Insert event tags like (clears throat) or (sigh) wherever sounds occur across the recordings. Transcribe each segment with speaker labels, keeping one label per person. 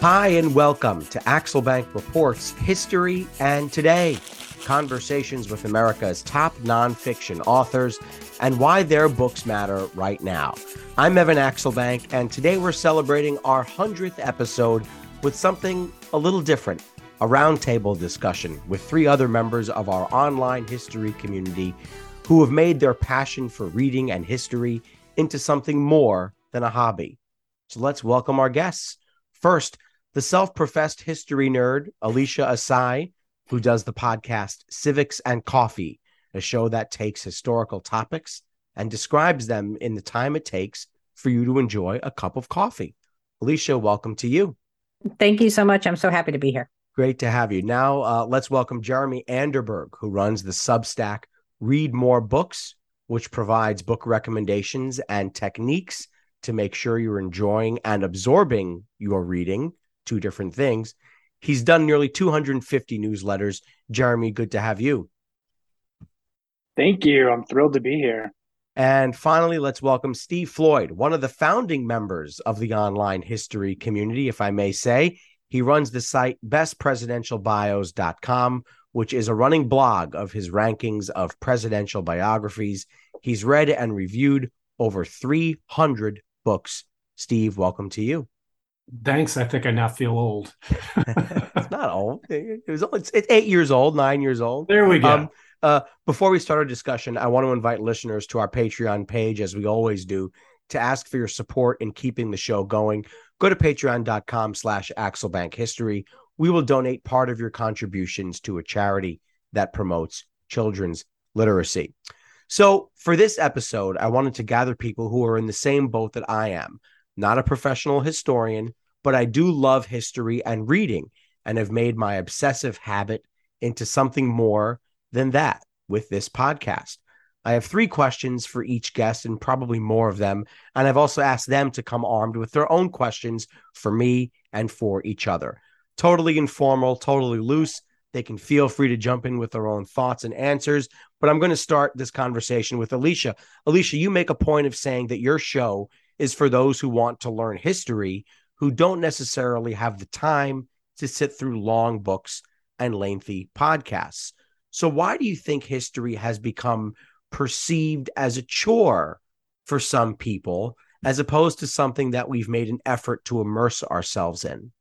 Speaker 1: Hi, and welcome to Axelbank Reports History and Today conversations with America's top nonfiction authors and why their books matter right now. I'm Evan Axelbank, and today we're celebrating our 100th episode with something a little different a roundtable discussion with three other members of our online history community who have made their passion for reading and history into something more than a hobby. So let's welcome our guests. First, the self professed history nerd, Alicia Asai, who does the podcast Civics and Coffee, a show that takes historical topics and describes them in the time it takes for you to enjoy a cup of coffee. Alicia, welcome to you.
Speaker 2: Thank you so much. I'm so happy to be here.
Speaker 1: Great to have you. Now, uh, let's welcome Jeremy Anderberg, who runs the Substack Read More Books, which provides book recommendations and techniques to make sure you're enjoying and absorbing your reading two different things. He's done nearly 250 newsletters. Jeremy, good to have you.
Speaker 3: Thank you. I'm thrilled to be here.
Speaker 1: And finally, let's welcome Steve Floyd, one of the founding members of the online history community, if I may say. He runs the site bestpresidentialbios.com, which is a running blog of his rankings of presidential biographies. He's read and reviewed over 300 books. Steve, welcome to you.
Speaker 4: Thanks. I think I now feel old. (laughs)
Speaker 1: it's not old. (laughs) It was it's, it's, eight years old, nine years old.
Speaker 4: There we go. Um,
Speaker 1: uh, before we start our discussion, I want to invite listeners to our Patreon page, as we always do, to ask for your support in keeping the show going. Go to patreon.com slash Axelbank History. We will donate part of your contributions to a charity that promotes children's literacy. So, for this episode, I wanted to gather people who are in the same boat that I am not a professional historian, but I do love history and reading and have made my obsessive habit into something more than that with this podcast. I have three questions for each guest and probably more of them. And I've also asked them to come armed with their own questions for me and for each other. Totally informal, totally loose. They can feel free to jump in with their own thoughts and answers. But I'm going to start this conversation with Alicia. Alicia, you make a point of saying that your show is for those who want to learn history who don't necessarily have the time to sit through long books and lengthy podcasts. So, why do you think history has become perceived as a chore for some people, as opposed to something that we've made an effort to immerse ourselves in?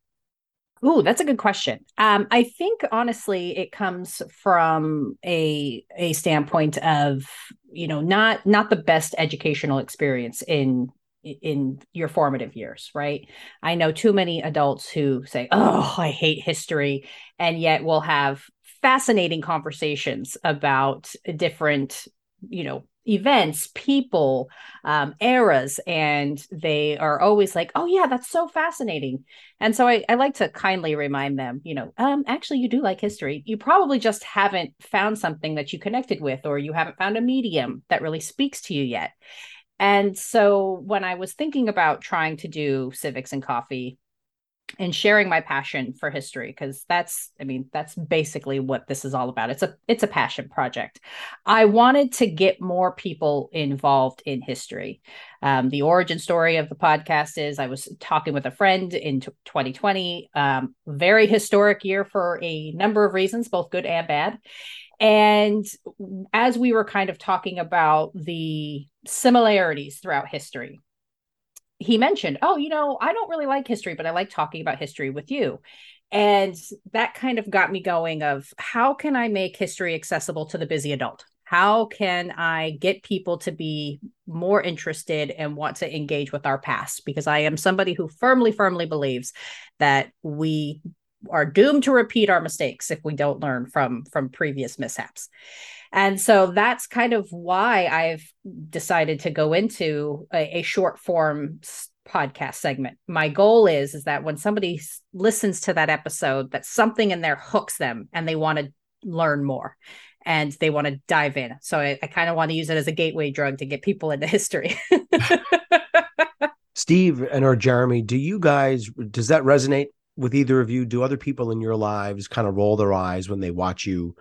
Speaker 2: Ooh, that's a good question. Um, I think honestly, it comes from a a standpoint of you know not not the best educational experience in in your formative years, right? I know too many adults who say, "Oh, I hate history," and yet we'll have fascinating conversations about different, you know, events, people, um, eras, and they are always like, "Oh yeah, that's so fascinating." And so I, I like to kindly remind them, you know, um, actually, you do like history. You probably just haven't found something that you connected with, or you haven't found a medium that really speaks to you yet. And so when I was thinking about trying to do civics and coffee and sharing my passion for history because that's i mean that's basically what this is all about. It's a it's a passion project. I wanted to get more people involved in history. Um, the origin story of the podcast is i was talking with a friend in t- 2020 um, very historic year for a number of reasons both good and bad and as we were kind of talking about the similarities throughout history, he mentioned, Oh, you know, I don't really like history, but I like talking about history with you. And that kind of got me going of how can I make history accessible to the busy adult? How can I get people to be more interested and want to engage with our past? Because I am somebody who firmly, firmly believes that we are doomed to repeat our mistakes if we don't learn from from previous mishaps. And so that's kind of why i've decided to go into a, a short form podcast segment. My goal is is that when somebody listens to that episode that something in there hooks them and they want to learn more and they want to dive in. So i, I kind of want to use it as a gateway drug to get people into history. (laughs)
Speaker 1: Steve and or jeremy do you guys does that resonate with either of you, do other people in your lives kind of roll their eyes when they watch you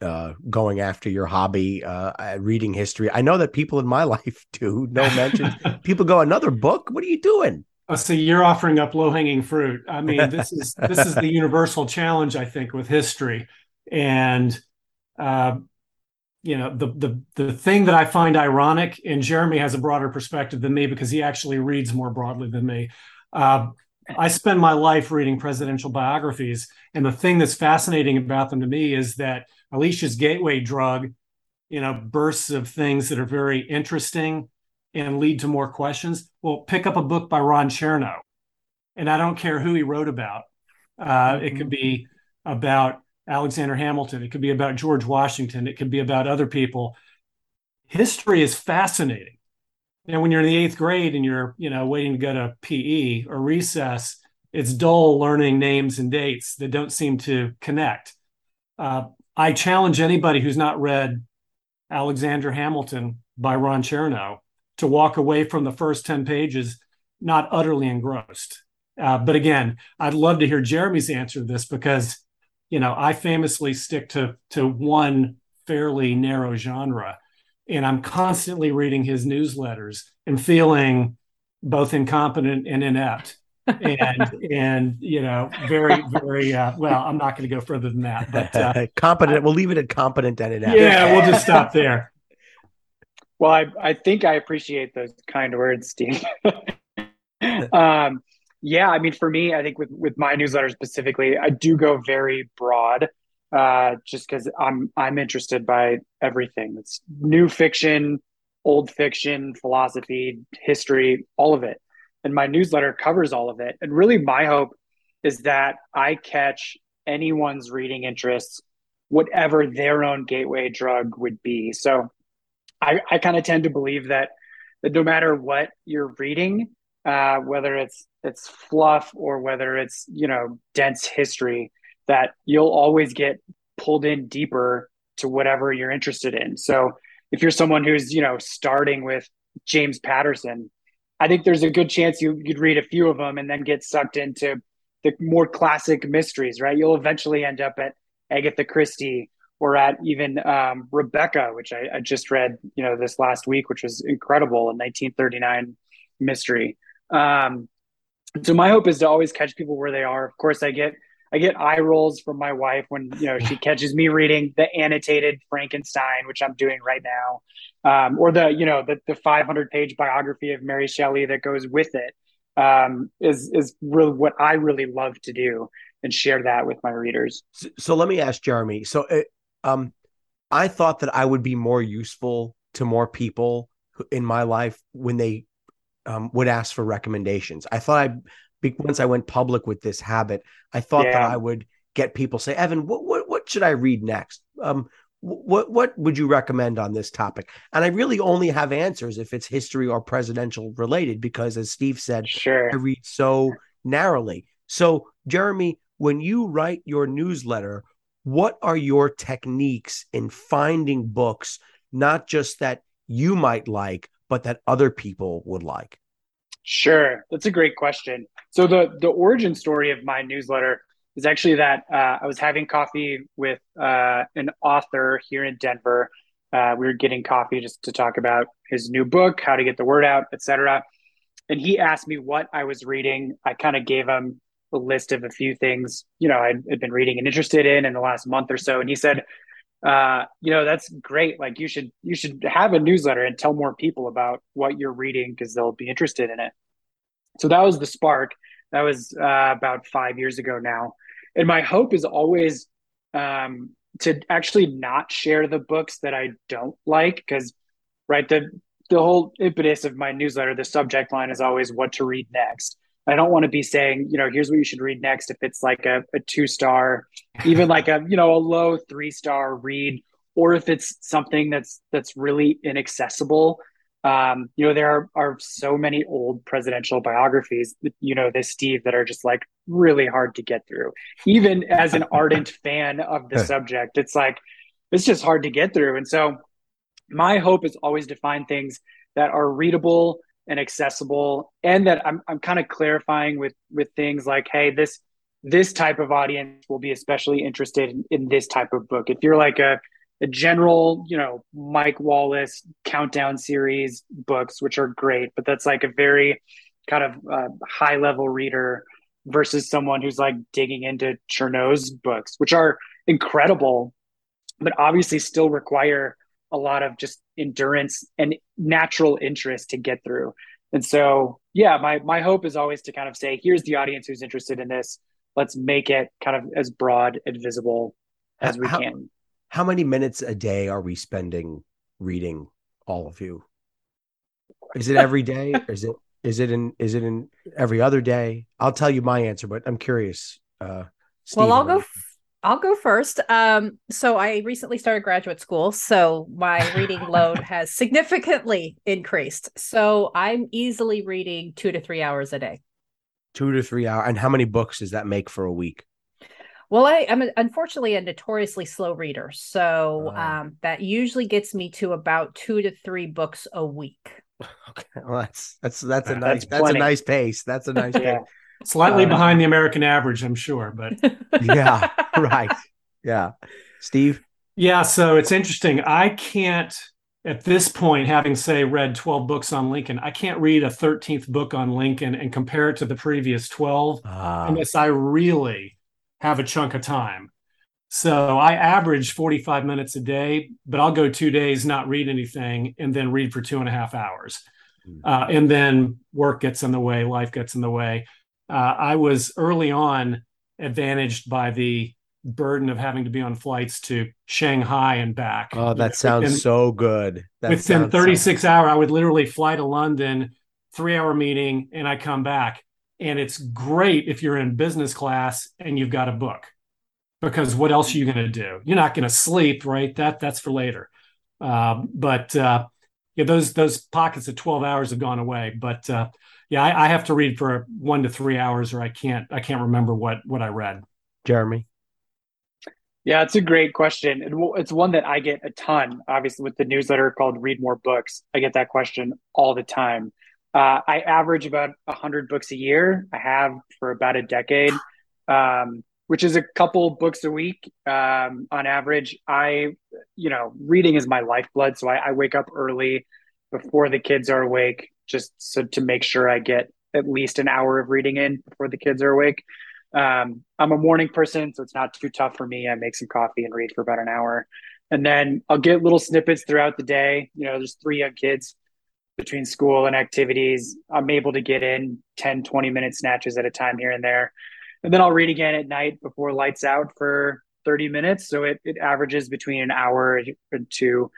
Speaker 1: uh, going after your hobby, uh, reading history? I know that people in my (laughs) life do. No mention. (laughs) people go, another book? What are you doing?
Speaker 4: Oh, so you're offering up low hanging fruit. I (laughs) mean, this is this is the universal challenge, I think, with history, and uh, you know the the the thing that I find ironic, and Jeremy has a broader perspective than me because he actually reads more broadly than me. Uh, I spend my life reading presidential biographies, and the thing that's fascinating about them to me is that Alicia's gateway drug, you know, bursts of things that are very interesting and lead to more questions. Well, pick up a book by Ron Chernow, and I don't care who he wrote about. Uh, mm-hmm. It could mm-hmm. be about Alexander Hamilton. It could be about George Washington. It could be about other people. History is fascinating. And when you're in the eighth grade and you're, you know, waiting to go to PE or recess, it's dull learning names and dates that don't seem to connect. Uh, I challenge anybody who's not read Alexander Hamilton by Ron Chernow to walk away from the first 10 pages not utterly engrossed. Uh, but again, I'd love to hear Jeremy's answer to this because, you know, I famously stick to to one fairly narrow genre, and I'm constantly reading his newsletters and feeling both incompetent and inept. and (laughs) and you know very very uh, well i'm not going to go further than that but uh, (laughs)
Speaker 1: competent we'll leave it at competent and inept
Speaker 4: yeah we'll just stop there (laughs)
Speaker 3: well, I, I think I appreciate those kind words, Steve. um, yeah, I mean, for me, I think with with my newsletter specifically, I do go very broad, uh, just because I'm I'm interested by everything. It's new fiction, old fiction, philosophy, history, all of it, and my newsletter covers all of it. And really, my hope is that I catch anyone's reading interests, whatever their own gateway drug would be. So I, I kind of tend to believe that that no matter what you're reading, uh, whether it's it's fluff or whether it's you know dense history, that you'll always get pulled in deeper to whatever you're interested in. So if you're someone who's you know starting with James Patterson, I think there's a good chance you you'd read a few of them and then get sucked into the more classic mysteries, right? You'll eventually end up at Agatha Christie or at even um, Rebecca, which I, I, just read, you know, this last week, which was incredible, a 1939 mystery. Um, so my hope is to always catch people where they are. Of course, I get I get eye rolls from my wife when you know she (laughs) catches me reading the annotated Frankenstein, which I'm doing right now, um, or the you know the the 500 page biography of Mary Shelley that goes with it. Um, is is really what I really love to do and share that with my readers.
Speaker 1: So, so let me ask Jeremy. So it, um, I thought that I would be more useful to more people in my life when they um, would ask for recommendations. I thought I, once I went public with this habit, I thought yeah. that I would get people say, Evan, what what what should I read next? Um, what what would you recommend on this topic? And I really only have answers if it's history or presidential related, because as Steve said,
Speaker 3: sure.
Speaker 1: I read so narrowly. So, Jeremy, when you write your newsletter, what are your techniques in finding books not just that you might like but that other people would like
Speaker 3: sure. That's a great question. So the the origin story of my newsletter is actually that uh, i was having coffee with uh, an author here in denver. Uh, we were getting coffee just to talk about his new book how to get the word out etc and he asked me what i was reading. I kind of gave him a list of a few things you know I'd, I'd, been reading and interested in in the last month or so. And he said uh, you know that's great. Like you should you should have a newsletter and tell more people about what you're reading because they'll be interested in it. So that was the spark. That was uh, about five years ago now. And my hope is always um, to actually not share the books that i don't like because right the the whole impetus of my newsletter the subject line is always what to read next I don't want to be saying, you know, here's what you should read next if it's like a, a two star, even like a, you know, a low three star read, or if it's something that's that's really inaccessible. Um, you know, there are, are so many old presidential biographies, you know, this Steve, that are just like really hard to get through. Even as an ardent (laughs) fan of the subject, it's like it's just hard to get through. And so my hope is always to find things that are readable and accessible and that i'm, I'm kind of clarifying with with things like hey this this type of audience will be especially interested in, in this type of book. If you're like a, a general you know mike wallace countdown series books which are great but that's like a very kind of uh, high level reader versus someone who's like digging into Chernow's books, which are incredible, but obviously still require a lot of just endurance and natural interest to get through. And so, yeah, my my hope is always to kind of say, here's the audience who's interested in this. Let's make it kind of as broad and visible as we
Speaker 1: how,
Speaker 3: can.
Speaker 1: How many minutes a day are we spending reading all of you? Is it every day? (laughs) is it is it in is it in every other day? I'll tell you my answer, but I'm curious. Uh,
Speaker 2: Steve, well, I'll go. I'll go first. Um, so I recently started graduate school, so my (laughs) reading load has significantly increased. So I'm easily reading two to three hours a day.
Speaker 1: Two to three hours. And how many books does that make for a week?
Speaker 2: Well, I, am unfortunately a notoriously slow reader, so oh. um, that usually gets me to about two to three books a week. (laughs)
Speaker 1: Okay, well that's that's that's a nice that's, that's a nice pace. That's a nice (laughs) yeah. pace.
Speaker 4: Slightly uh, behind the American average, I'm sure, but
Speaker 1: yeah, (laughs) right. Yeah. Steve?
Speaker 4: Yeah, so it's interesting. I can't at this point, having say read 12 books on Lincoln, I can't read a 13th book on Lincoln and compare it to the previous 12 uh, unless I really have a chunk of time. So I average 45 minutes a day, but I'll go two days, not read anything, and then read for two and a half hours. Hmm. Uh, and then work gets in the way, life gets in the way uh, I was early on advantaged by the burden of having to be on flights to Shanghai and back.
Speaker 1: Oh, that sounds within, so good. That
Speaker 4: within 36 so hour, I would literally fly to London, three hour meeting, and I come back. And it's great if you're in business class and you've got a book, because what else are you going to do? You're not going to sleep, right? That that's for later. Uh, but uh, yeah, those those pockets of 12 hours have gone away. But uh, yeah, I, I, have to read for one to three hours, or I can't I can't remember what what I read.
Speaker 1: Jeremy.
Speaker 3: Yeah, it's a great question. It's one that I get a ton. Obviously, with the newsletter called "Read More Books," I get that question all the time. Uh, I average about hundred books a year. I have for about a decade, um, which is a couple books a week um, on average. I, you know, reading is my lifeblood, so I, I wake up early before the kids are awake just so to make sure I get at least an hour of reading in before the kids are awake. Um, I'm a morning person, so it's not too tough for me. I make some coffee and read for about an hour. And then I'll get little snippets throughout the day. You know, there's three young kids between school and activities. I'm able to get in 10, 20 minute snatches at a time here and there. And then I'll read again at night before lights out for 30 minutes. So it, it averages between an hour and two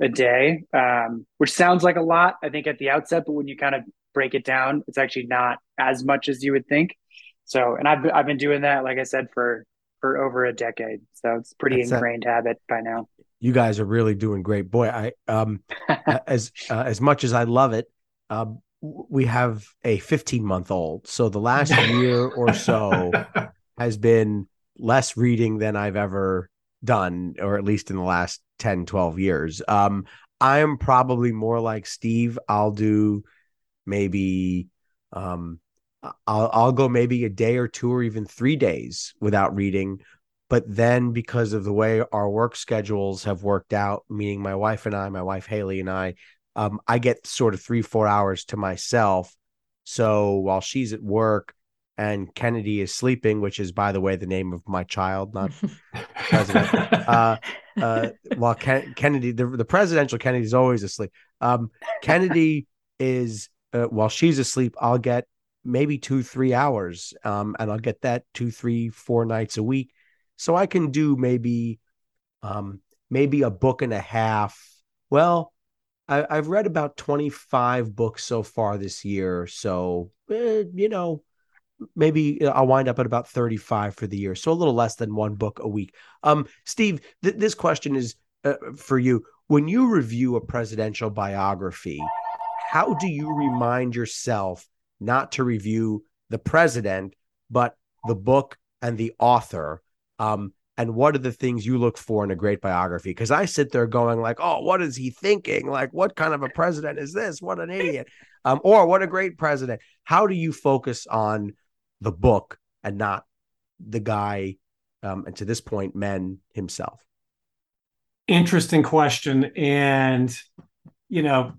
Speaker 3: a day, um, which sounds like a lot, I think, at the outset, but when you kind of break it down, it's actually not as much as you would think. So, and I've I've been doing that, like I said, for for over a decade. So it's pretty That's ingrained habit by now.
Speaker 1: You guys are really doing great, boy. I um (laughs) as uh, as much as I love it, um, we have a 15 month old. So the last (laughs) year or so (laughs) has been less reading than I've ever done, or at least in the last 10, 12 years. Um, I'm probably more like Steve. I'll do maybe um I'll I'll go maybe a day or two or even 3 days without reading. But then because of the way our work schedules have worked out, meaning my wife and I, my wife Haley and I, um, I get sort of three, four hours to myself. So while she's at work, and Kennedy is sleeping, which is, by the way, the name of my child, not (laughs) president. Uh, uh, while Ken- Kennedy, the, the presidential Kennedy is always asleep. Um, Kennedy is, uh, while she's asleep, I'll get maybe two, three hours, um, and I'll get that two, three, four nights a week. So I can do maybe, um, maybe a book and a half. Well, I, have read about 25 books so far this year. So, eh, you know, maybe I'll wind up at about 35 for the year. So a little less than one book a week. Um, Steve, th- this question is uh, for you. When you review a presidential biography, how do you remind yourself not to review the president, but the book and the author? Um, and what are the things you look for in a great biography? Because I sit there going like, "Oh, what is he thinking? Like, what kind of a president is this? What an idiot!" Um, or what a great president. How do you focus on the book and not the guy, um, and to this point, men himself?
Speaker 4: Interesting question. And, you know,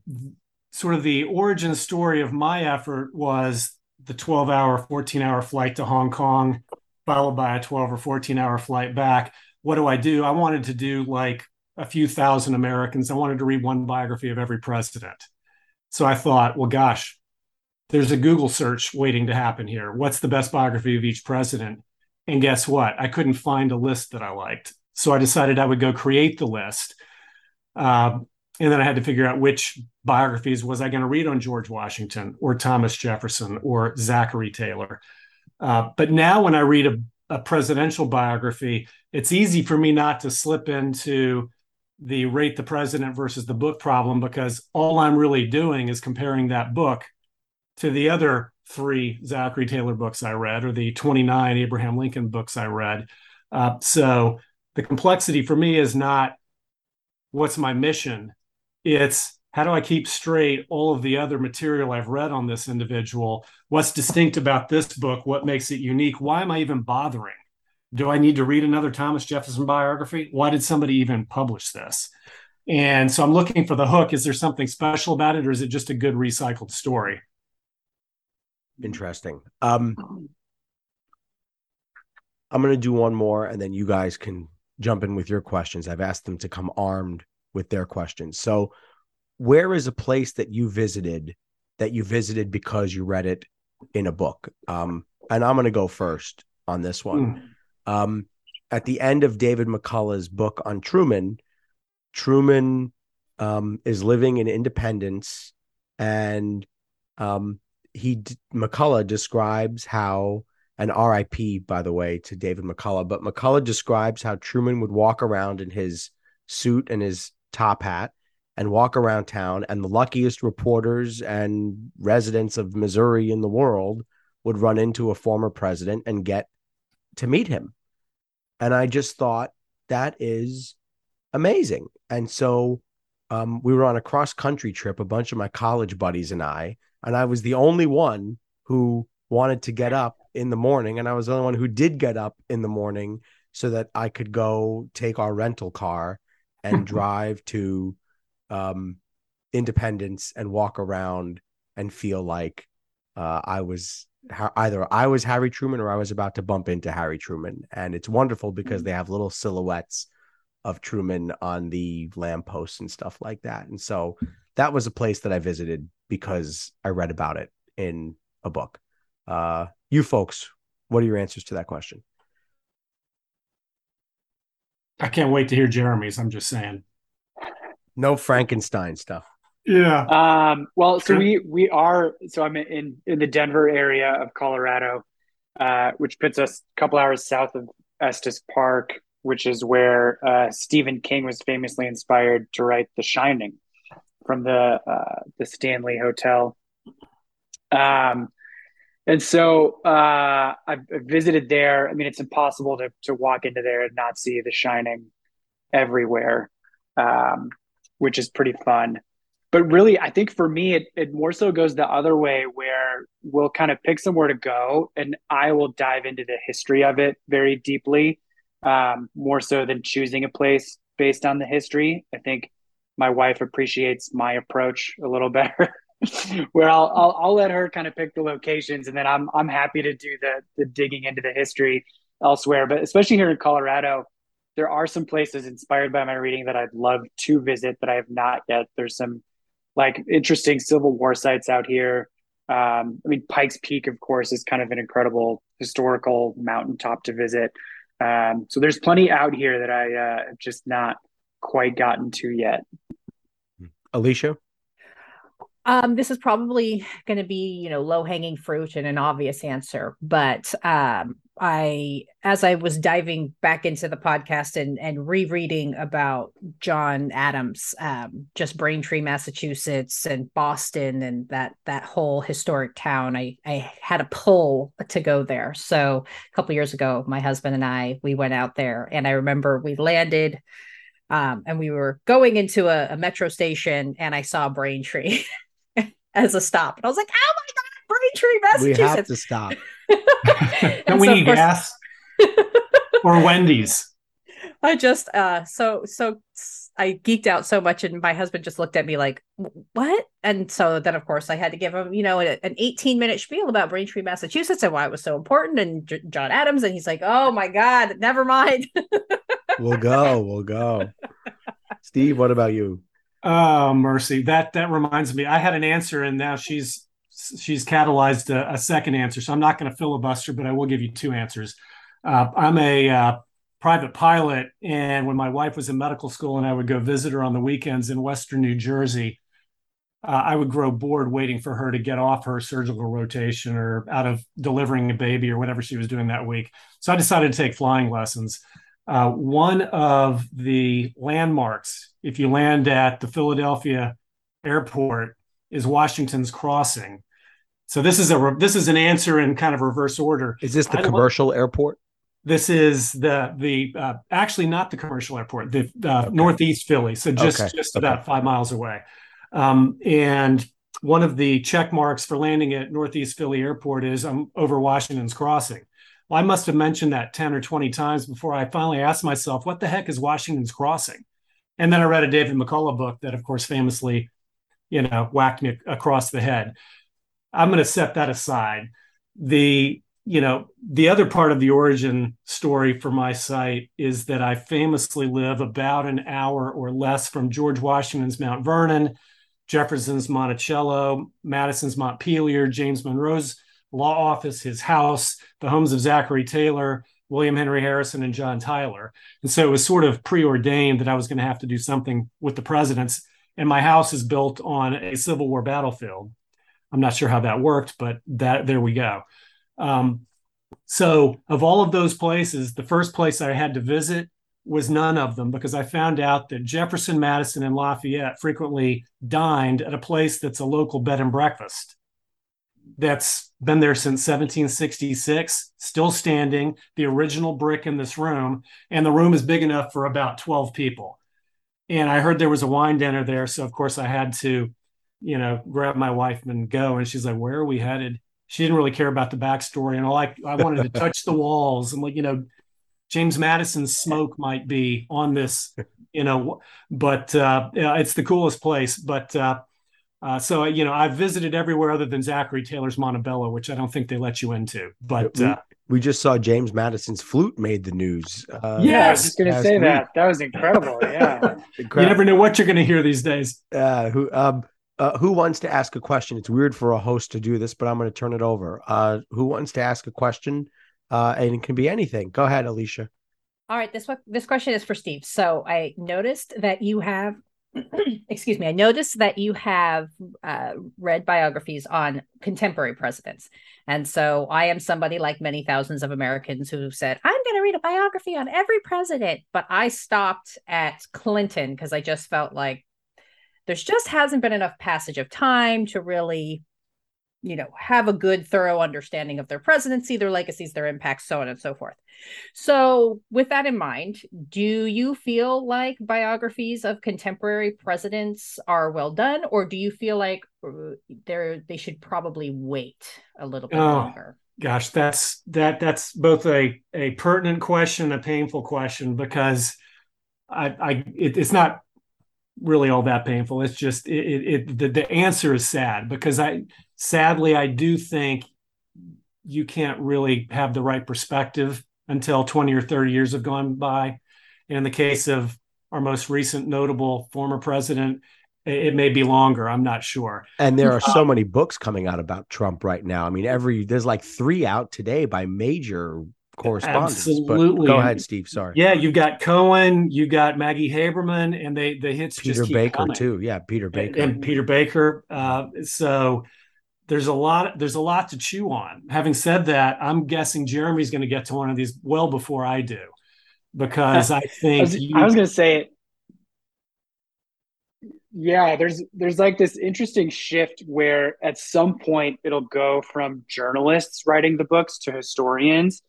Speaker 4: sort of the origin story of my effort was the 12 hour, 14 hour flight to Hong Kong, followed by a 12 or 14 hour flight back. What do I do? I wanted to do like a few thousand Americans. I wanted to read one biography of every president. So I thought, well, gosh, there's a Google search waiting to happen here. What's the best biography of each president? And guess what? I couldn't find a list that I liked. So I decided I would go create the list. Uh, and then I had to figure out which biographies was I going to read on George Washington or Thomas Jefferson or Zachary Taylor. Uh, but now when I read a, a presidential biography, it's easy for me not to slip into the rate the president versus the book problem because all I'm really doing is comparing that book to the other three Zachary Taylor books I read or the 29 Abraham Lincoln books I read. Uh, so the complexity for me is not what's my mission, it's how do I keep straight all of the other material I've read on this individual? What's distinct about this book? What makes it unique? Why am I even bothering? Do I need to read another Thomas Jefferson biography? Why did somebody even publish this? And so I'm looking for the hook. Is there something special about it, or is it just a good recycled story?
Speaker 1: Interesting. Um, I'm going to do one more, and then you guys can jump in with your questions. I've asked them to come armed with their questions. So, where is a place that you visited that you visited because you read it in a book? Um, and I'm going to go first on this one. Mm. Um, at the end of David McCullough's book on Truman, Truman um, is living in Independence, and um, he McCullough describes how an RIP, by the way, to David McCullough, but McCullough describes how Truman would walk around in his suit and his top hat and walk around town, and the luckiest reporters and residents of Missouri in the world would run into a former president and get to meet him. And I just thought that is amazing. And so um, we were on a cross country trip, a bunch of my college buddies and I, and I was the only one who wanted to get up in the morning. And I was the only one who did get up in the morning so that I could go take our rental car and drive to um, Independence and walk around and feel like uh, I was either I was Harry Truman or I was about to bump into Harry Truman. And it's wonderful because mm. they have little silhouettes of Truman on the lampposts and stuff like that. And so that was a place that I visited because I read about it in a book. Uh, you folks, what are your answers to that question?
Speaker 4: I can't wait to hear Jeremy's. I'm just saying.
Speaker 1: No Frankenstein stuff.
Speaker 4: Yeah.
Speaker 3: Um, well, so we we are so I'm in in the Denver area of Colorado, uh, which puts us a couple hours south of Estes Park, which is where uh, Stephen King was famously inspired to write The Shining from the uh, the Stanley Hotel. Um, and so uh, I've visited there. I mean, it's impossible to to walk into there and not see The Shining everywhere, um, which is pretty fun. But really, I think for me, it, it more so goes the other way, where we'll kind of pick somewhere to go, and I will dive into the history of it very deeply, um, more so than choosing a place based on the history. I think my wife appreciates my approach a little (laughs) better. (laughs) where I'll, I'll, I'll let her kind of pick the locations, and then I'm I'm happy to do the the digging into the history elsewhere. But especially here in Colorado, there are some places inspired by my reading that I'd love to visit that I have not yet. There's some like interesting Civil War sites out here. Um, I mean, Pikes Peak, of course, is kind of an incredible historical mountaintop to visit. Um, so there's plenty out here that I uh, just not quite gotten to yet.
Speaker 1: Alicia?
Speaker 2: Um, this is probably going to be, you know, low hanging fruit and an obvious answer, but um, I, as I was diving back into the podcast and and rereading about John Adams, um, just Braintree, Massachusetts, and Boston, and that that whole historic town, I I had a pull to go there. So a couple years ago, my husband and I we went out there, and I remember we landed. Um, and we were going into a, a metro station, and I saw Braintree, (laughs) as a stop. And I was like, oh my God, Braintree, Massachusetts.
Speaker 1: We have to stop. (laughs)
Speaker 4: Don't we so need course... gas? or Wendy's? (laughs)
Speaker 2: I just uh so so I geeked out so much and my husband just looked at me like what? And so then of course I had to give him, you know, an 18 minute spiel about Braintree, Massachusetts and why it was so important and J- John Adams and he's like, "Oh my god, never mind." (laughs)
Speaker 1: we'll go, we'll go. Steve, what about you?
Speaker 4: Oh, mercy. That that reminds me. I had an answer and now she's she's catalyzed a, a second answer. So I'm not going to filibuster, but I will give you two answers. Uh, I'm a uh, private pilot. And when my wife was in medical school and I would go visit her on the weekends in Western New Jersey, uh, I would grow bored waiting for her to get off her surgical rotation or out of delivering a baby or whatever she was doing that week. So I decided to take flying lessons. Uh, one of the landmarks, if you land at the Philadelphia airport, is Washington's Crossing. So this is a this is an answer in kind of reverse order.
Speaker 1: Is this the commercial airport?
Speaker 4: This is the the uh, actually not the commercial airport, the uh, okay. northeast Philly, so just okay. just okay. about five miles away. Um, and one of the check marks for landing at Northeast Philly Airport is I'm um, over Washington's Crossing. Well, I must have mentioned that ten or twenty times before I finally asked myself, "What the heck is Washington's Crossing?" And then I read a David McCullough book that, of course, famously, you know, whacked me across the head. I'm going to set that aside. The you know, the other part of the origin story for my site is that I famously live about an hour or less from George Washington's Mount Vernon, Jefferson's Monticello, Madison's Montpelier, James Monroe's law office, his house, the homes of Zachary Taylor, William Henry Harrison, and John Tyler. And so it was sort of preordained that I was going to have to do something with the presidents. And my house is built on a Civil War battlefield. I'm not sure how that worked, but that there we go. Um, so, of all of those places, the first place I had to visit was none of them because I found out that Jefferson, Madison, and Lafayette frequently dined at a place that's a local bed and breakfast that's been there since 1766, still standing, the original brick in this room, and the room is big enough for about 12 people. And I heard there was a wine dinner there. So, of course, I had to, you know, grab my wife and go. And she's like, Where are we headed? she didn't really care about the backstory and all I, I wanted to touch the walls and like you know james madison's smoke might be on this you know but uh, it's the coolest place but uh, uh, so you know i've visited everywhere other than zachary taylor's montebello which i don't think they let you into but
Speaker 1: we,
Speaker 4: uh,
Speaker 1: we just saw james madison's flute made the news
Speaker 3: uh, yeah i was just gonna say week. that that was incredible yeah (laughs)
Speaker 4: incredible. you never know what you're gonna hear these days
Speaker 1: uh who um uh, who wants to ask a question? It's weird for a host to do this, but I'm going to turn it over. Uh, who wants to ask a question? Uh, and it can be anything. Go ahead, Alicia.
Speaker 2: All right, this this question is for Steve. So I noticed that you have, (clears throat) excuse me, I noticed that you have uh, read biographies on contemporary presidents, and so I am somebody like many thousands of Americans who said I'm going to read a biography on every president, but I stopped at Clinton because I just felt like there's just hasn't been enough passage of time to really you know have a good thorough understanding of their presidency their legacies their impacts so on and so forth so with that in mind do you feel like biographies of contemporary presidents are well done or do you feel like uh, they're they should probably wait a little bit oh, longer
Speaker 4: gosh that's that that's both a a pertinent question a painful question because i i it, it's not really all that painful. It's just it, it, it the, the answer is sad because I sadly I do think you can't really have the right perspective until 20 or 30 years have gone by. And in the case of our most recent notable former president, it may be longer. I'm not sure.
Speaker 1: And there are so um, many books coming out about Trump right now. I mean, every there's like three out today by major correspondents. Absolutely. But go ahead, Steve. Sorry.
Speaker 4: Yeah, you've got Cohen, you got Maggie Haberman, and they the hits
Speaker 1: Peter Baker coming. too. Yeah, Peter Baker
Speaker 4: and, and Peter Baker. Uh, so there's a lot. There's a lot to chew on. Having said that, I'm guessing Jeremy's going to get to one of these well before I do, because I think (laughs)
Speaker 3: I was,
Speaker 4: you,
Speaker 3: was going to say. it. Yeah, there's there's like this interesting shift where at some point it'll go from journalists writing the books to historians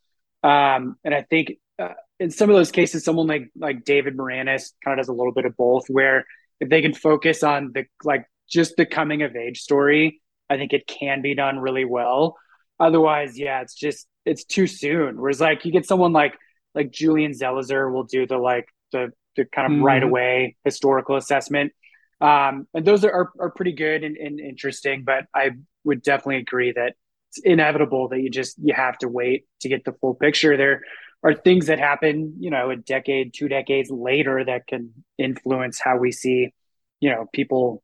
Speaker 3: um, and I think uh, in some of those cases, someone like like David Maraniss kind of does a little bit of both, where if they can focus on the like just the coming of age story, I think it can be done really well. Otherwise, yeah, it's just it's too soon. Whereas like you get someone like like Julian Zelizer will do the like the the kind of mm-hmm. right away historical assessment. Um, and those are, are, are pretty good and, and interesting, but I would definitely agree that it's inevitable that you just you have to wait to get the full picture. There are things that happen, you know, a decade, two decades later that can influence how we see, you know, people.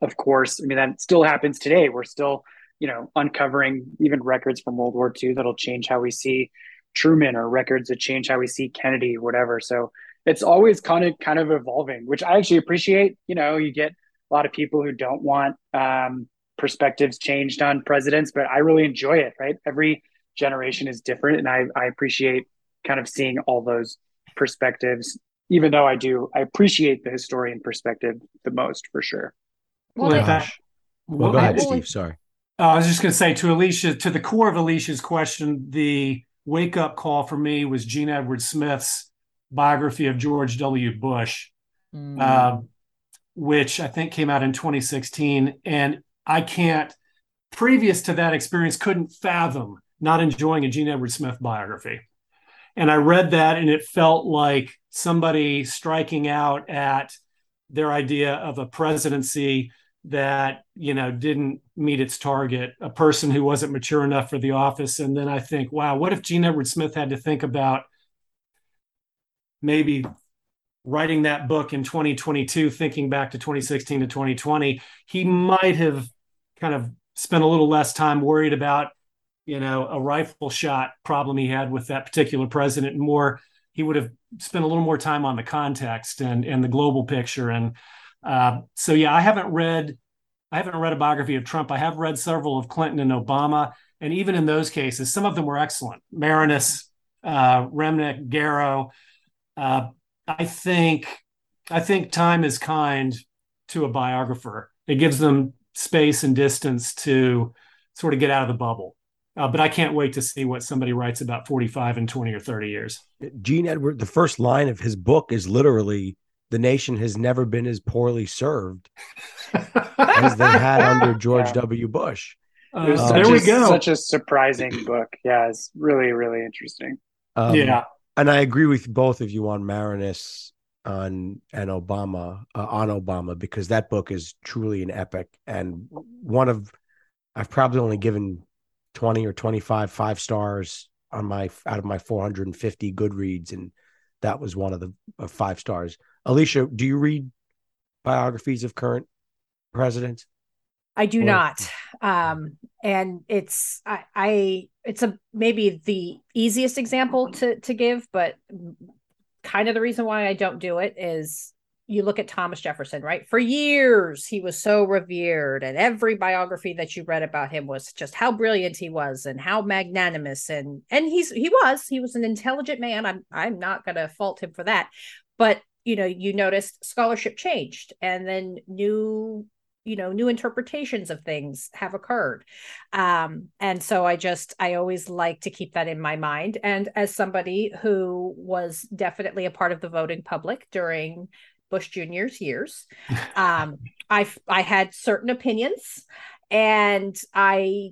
Speaker 3: Of course, I mean that still happens today. We're still, you know, uncovering even records from World War II that'll change how we see Truman or records that change how we see Kennedy, whatever. So it's always kind of kind of evolving, which I actually appreciate. You know, you get a lot of people who don't want um, perspectives changed on presidents, but I really enjoy it. Right, every generation is different, and I I appreciate kind of seeing all those perspectives. Even though I do, I appreciate the historian perspective the most for sure.
Speaker 1: Well, well, that, well go ahead, Steve. Sorry.
Speaker 4: Uh, I was just going to say to Alicia, to the core of Alicia's question, the wake up call for me was Jean Edward Smith's biography of George W. Bush, mm. uh, which I think came out in 2016. And I can't, previous to that experience, couldn't fathom not enjoying a Gene Edward Smith biography. And I read that and it felt like somebody striking out at their idea of a presidency that you know didn't meet its target a person who wasn't mature enough for the office. And then i think wow what if jean edward smith had to think about maybe writing that book in 2022 thinking back to 2016 to 2020 he might have kind of spent a little less time worried about you know a rifle shot problem he had with that particular president more he would have spent a little more time on the context and and the global picture. And uh, so yeah i haven't read i haven't read a biography of trump i have read several of clinton and obama and even in those cases some of them were excellent Maraniss, uh, remnick garrow uh, I think I think time is kind to a biographer. It gives them space and distance to sort of get out of the bubble. Uh, but I can't wait to see what somebody writes about 45 and 20 or 30 years.
Speaker 1: Jean Edward, the first line of his book is literally the nation has never been as poorly served as they had under (laughs) George yeah. W. Bush.
Speaker 3: Uh, there we go. Such a surprising book. Yeah, it's really, really interesting.
Speaker 4: Um, yeah
Speaker 1: and I agree with both of you on Maraniss on and Obama uh, on Obama because that book is truly an epic and one of I've probably only given 20 or 25 five stars on my out of my 450 Goodreads and that was one of the uh, five stars. Alicia, do you read biographies of current presidents?
Speaker 2: I do or, not. Um, and it's I, I it's a maybe the easiest example to to give, but kind of the reason why I don't do it is you look at Thomas Jefferson, right? For years he was so revered, and every biography that you read about him was just how brilliant he was and how magnanimous and and he's he was he was an intelligent man. I'm I'm not going to fault him for that, but you know you noticed scholarship changed and then new you know new interpretations of things have occurred. Um, and so i just i always like to keep that in my mind. And as somebody who was definitely a part of the voting public during bush junior's years (laughs) um, i i had certain opinions and i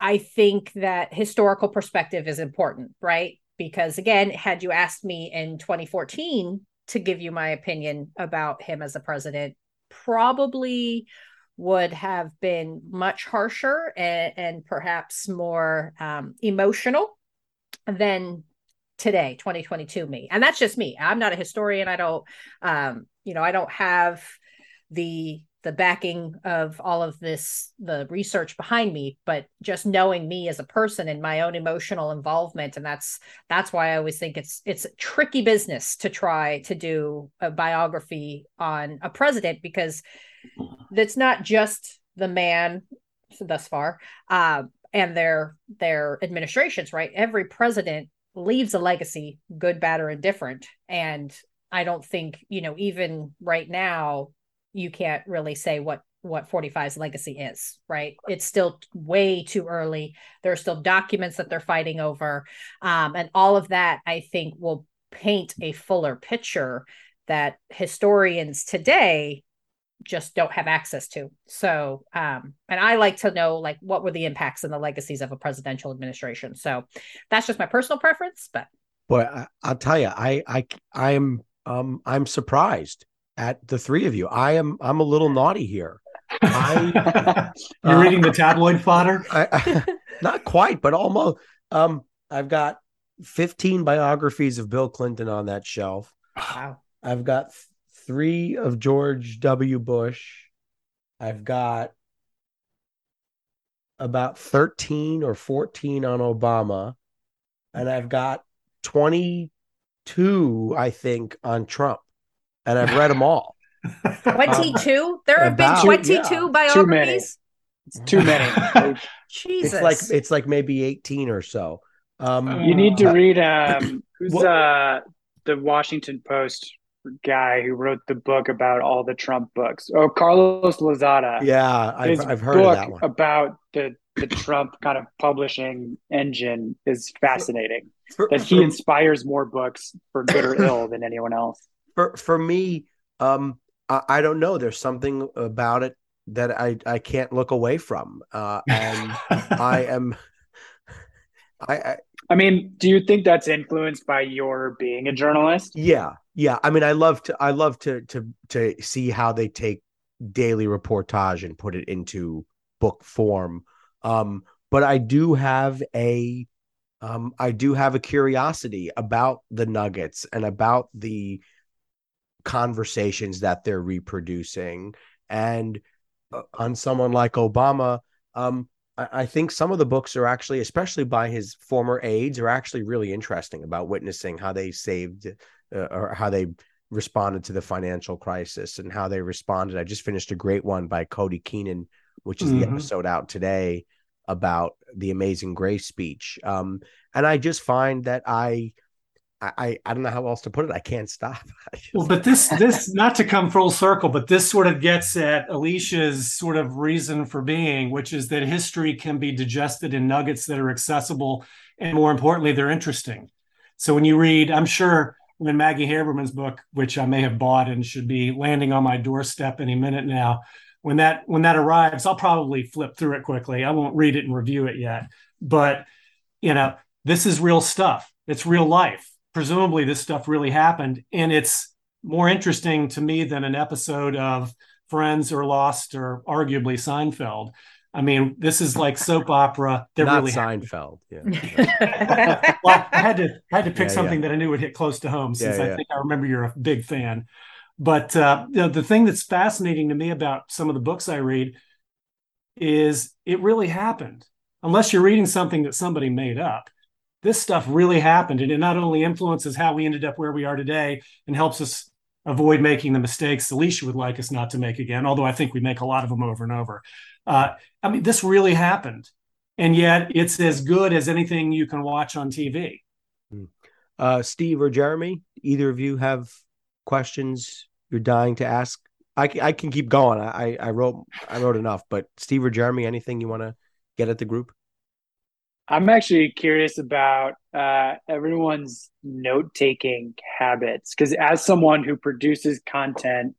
Speaker 2: i think that historical perspective is important right? Because again had you asked me in 2014 to give you my opinion about him as a president probably would have been much harsher and, and perhaps more um, emotional than today 2022 me. And that's just me. I'm not a historian. I don't um you know i don't have the the backing of all of this the research behind me but just knowing me as a person and my own emotional involvement and that's that's why i always think it's it's tricky business to try to do a biography on a president because that's not just the man thus far uh, and their their administrations right? Every president leaves a legacy good bad or indifferent. And i don't think you know even right now you can't really say what what 45's legacy is right it's still way too early there are still documents that they're fighting over um, and all of that i think will paint a fuller picture that historians today just don't have access to. So, um, and I like to know like what were the impacts and the legacies of a presidential administration. So that's just my personal preference, but
Speaker 1: But I, I'll tell you, I I I'm um I'm surprised at the three of you. I am I'm a little naughty here.
Speaker 4: I, (laughs) You're uh, reading the tabloid fodder?
Speaker 1: I, I, (laughs) not quite, but almost. Um, I've got 15 biographies of Bill Clinton on that shelf.
Speaker 2: Wow.
Speaker 1: I've got three of George W. Bush. I've got about 13 or 14 on Obama. And I've got 22, I think, on Trump. And I've read them all.
Speaker 2: 22? There have been 22 yeah. biographies?
Speaker 3: Too many. Too (laughs)
Speaker 2: many. Jesus.
Speaker 1: It's like it's like maybe 18 or so. Um,
Speaker 3: you need to read um, (coughs) who's uh, the Washington Post guy who wrote the book about all the Trump books. Oh, Carlos Lozada.
Speaker 1: Yeah, I've, I've heard of that one.
Speaker 3: About the the Trump kind of publishing engine is fascinating. For, that he for, inspires more books for good or ill than anyone else.
Speaker 1: For for me, um, I, I don't know. There's something about it that I I can't look away from, uh, and I (laughs) am. I, I
Speaker 3: I mean, do you think that's influenced by your being a journalist?
Speaker 1: Yeah, yeah. I mean, I love to I love to to to see how they take daily reportage and put it into book form. Um, but I do have a um, I do have a curiosity about the Nuggets and about the conversations that they're reproducing. And uh, on someone like Obama, um, I, I think some of the books are actually, especially by his former aides, are actually really interesting about witnessing how they saved uh, or how they responded to the financial crisis and how they responded. I just finished a great one by Cody Keenan, which is mm-hmm. the episode out today about the Amazing Grace speech. Um, and I just find that I I, I don't know how else to put it. I can't stop. (laughs)
Speaker 4: well, but this (laughs) this not to come full circle, but this sort of gets at Alicia's sort of reason for being, which is that history can be digested in nuggets that are accessible, and more importantly, they're interesting. So when you read, I'm sure when Maggie Haberman's book, which I may have bought and should be landing on my doorstep any minute now, when that when that arrives, I'll probably flip through it quickly. I won't read it and review it yet, but you know, this is real stuff. It's real life presumably this stuff really happened. And it's more interesting to me than an episode of friends or lost or arguably seinfeld. I mean this is like soap (laughs) opera
Speaker 1: that Not really seinfeld happened.
Speaker 4: yeah. (laughs) Well, i had to I had to pick yeah, something yeah. that i knew would hit close to home since yeah, i think i remember you're a big fan. But uh, you know, the thing that's fascinating to me about some of the books i read is it really happened. Unless you're reading something that somebody made up this stuff really happened and it not only influences how we ended up where we are today and helps us avoid making the mistakes alicia would like us not to make again although i think we make a lot of them over and over. Uh, i mean this really happened and yet it's as good as anything you can watch on tv
Speaker 1: hmm. uh, steve or jeremy either of you have questions you're dying to ask? I, I can keep going. I, I wrote i wrote enough but steve or jeremy anything you want to get at the group
Speaker 3: I'm actually curious about uh, everyone's note taking habits because, as someone who produces content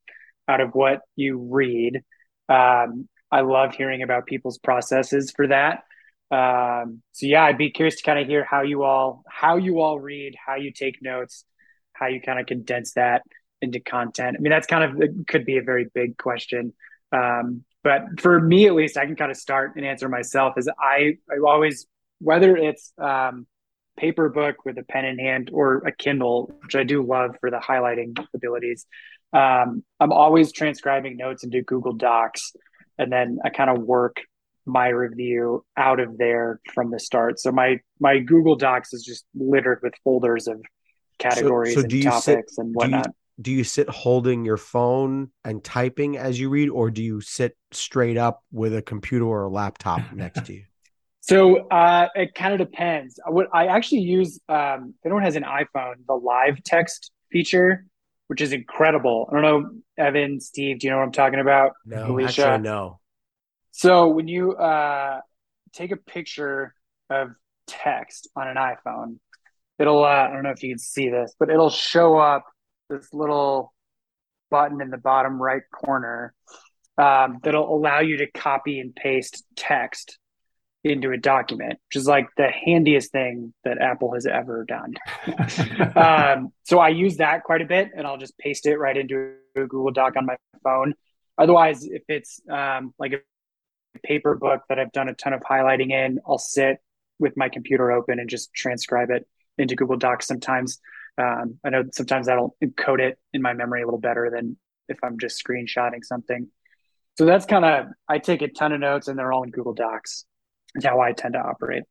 Speaker 3: out of what you read, um, I love hearing about people's processes for that. Um, so yeah, I'd be curious to kind of hear how you all how you all read, how you take notes, how you kind of condense that into content. I mean, that's kind of could be a very big question. Um, but for me, at least, I can kind of start and answer myself. Is I I always whether it's um, paper book with a pen in hand or a Kindle, which I do love for the highlighting abilities. Um, I'm always transcribing notes into Google Docs, and then I kind of work my review out of there from the start. So my my Google Docs is just littered with folders of categories so, so and topics sit, and whatnot.
Speaker 1: Do you, do you sit holding your phone and typing as you read, or do you sit straight up with a computer or a laptop next to you?
Speaker 3: So uh, it kind of depends. What I actually use, um, if anyone has an iPhone, the live text feature, which is incredible. I don't know, Evan, Steve, do you know what I'm talking about?
Speaker 1: No, Alicia? actually, no.
Speaker 3: So when you uh, take a picture of text on an iPhone, it'll, uh, I don't know if you can see this, but it'll show up this little button in the bottom right corner um, that'll allow you to copy and paste text into a document, which is like the handiest thing that Apple has ever done. (laughs) um, so I use that quite a bit, and I'll just paste it right into a Google Doc on my phone. Otherwise, if it's um, like a paper book that I've done a ton of highlighting in, I'll sit with my computer open and just transcribe it into Google Docs. Sometimes um, I know sometimes that'll encode it in my memory a little better than if I'm just screenshotting something. So that's kind of I take a ton of notes and they're all in Google Docs how I tend to operate.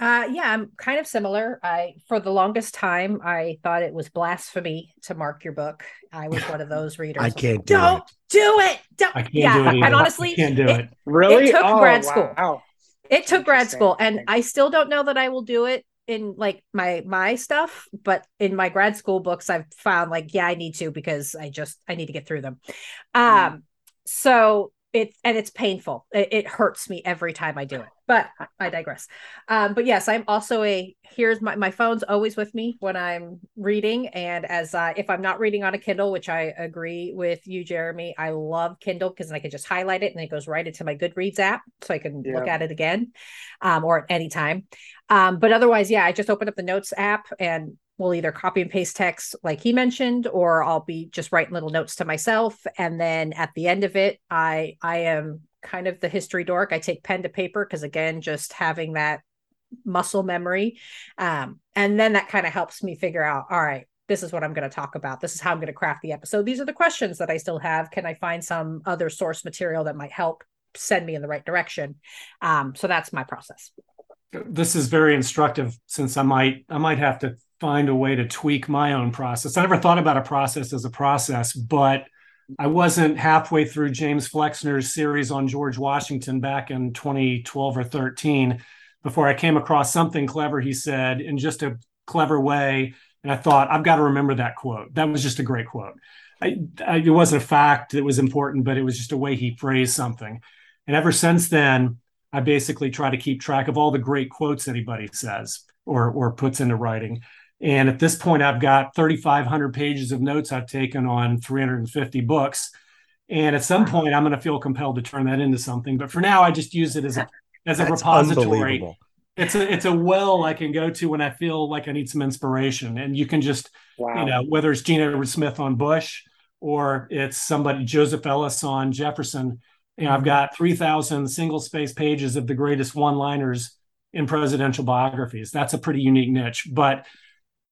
Speaker 2: Uh, yeah, I'm kind of similar. I for the longest time I thought it was blasphemy to mark your book. I was one of those (laughs) readers.
Speaker 1: I can't do
Speaker 2: Don't
Speaker 1: it.
Speaker 2: do it. Don't.
Speaker 4: I can't
Speaker 2: yeah,
Speaker 4: do it. Either.
Speaker 2: and honestly,
Speaker 4: I can't do it.
Speaker 3: Really?
Speaker 2: It took
Speaker 3: oh,
Speaker 2: grad school.
Speaker 3: Wow.
Speaker 2: It took grad school, and I still don't know that I will do it in like my my stuff. But in my grad school books, I've found like yeah, I need to because I just I need to get through them.
Speaker 3: Mm.
Speaker 2: Um, so it's and it's painful. It, it hurts me every time I do it. But I digress. Um, but yes, I'm also a here's my my phone's always with me when I'm reading, and as uh, if I'm not reading on a Kindle, which I agree with you, Jeremy, I love Kindle because I can just highlight it and it goes right into my Goodreads app, so I can look at it again, um, or at any time. Um, but otherwise, yeah, I just open up the Notes app and we'll either copy and paste text like he mentioned, or I'll be just writing little notes to myself, and then at the end of it, I I am kind of the history dork. I take pen to paper because again, just having that muscle memory, um, and then that kind of helps me figure out, all right. This is what I'm going to talk about. This is how I'm going to craft the episode. These are the questions that I still have. Can I find some other source material that might help send me in the right direction? Um, so that's my process.
Speaker 4: this is very instructive since I might I might have to find a way to tweak my own process. I never thought about a process as a process, but I wasn't halfway through James Flexner's series on George Washington back in 2012 or 13 before I came across something clever he said in just a clever way and I thought I've got to remember that quote. That was just a great quote. I, I, it wasn't a fact that was important, but it was just a way he phrased something. And ever since then, I basically try to keep track of all the great quotes anybody says or or puts into writing. And at this point, I've got 3,500 pages of notes I've taken on 350 books. And at some point, I'm going to feel compelled to turn that into something. But for now, I just use it as a as a
Speaker 1: That's
Speaker 4: repository. It's a it's a well I can go to when I feel like I need some inspiration. And you can just
Speaker 3: Wow.
Speaker 4: you know whether it's Jean Edward Smith on Bush or it's somebody Joseph Ellis on Jefferson. You know, I've mm-hmm. got 3,000 single space pages of the greatest one liners in presidential biographies. That's a pretty unique niche. But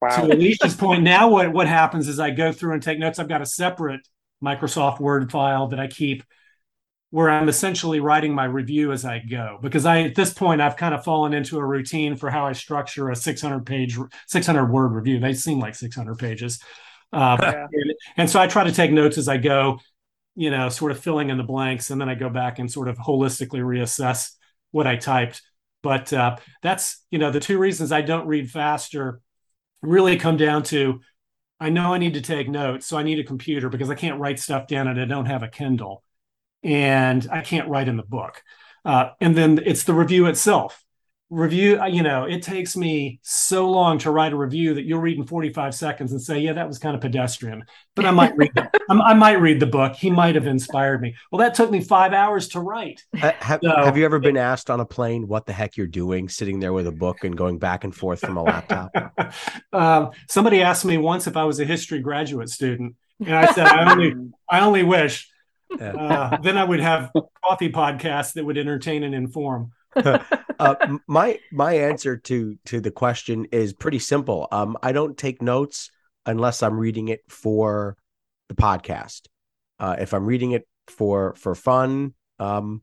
Speaker 3: wow.
Speaker 4: to Alicia's point, now what, what happens is I go through and take notes. I've got a separate Microsoft Word file that I keep where I'm essentially writing my review as I go. Because I, at this point, I've kind of fallen into a routine for how I structure a 600 page, 600 word review. They seem like 600 pages. Uh,
Speaker 3: Yeah.
Speaker 4: and, and so I try to take notes as I go, you know, sort of filling in the blanks. And then I go back and sort of holistically reassess what I typed. But uh, that's, you know, the two reasons I don't read faster really come down to I know I need to take notes. So I need a computer because I can't write stuff down and I don't have a Kindle and I can't write in the book. Uh, and then it's the review itself. Review, uh, you know, it takes me so long to write a review that you'll read in 45 seconds and say, yeah, that was kind of pedestrian, but I might read, (laughs) I might read the book. He might have inspired me. Well, that took me five hours to write.
Speaker 1: Uh, have,
Speaker 4: So-
Speaker 1: have you ever been asked on a plane what the heck you're doing, sitting there with a book and going back and forth from a laptop? (laughs)
Speaker 4: um, somebody asked me once if I was a history graduate student, and I said I only I only wish. Uh, then I would have coffee podcasts that would entertain and inform. (laughs)
Speaker 1: uh, my my answer to to the question is pretty simple. Um, I don't take notes unless I'm reading it for the podcast. Uh, if I'm reading it for for fun, um,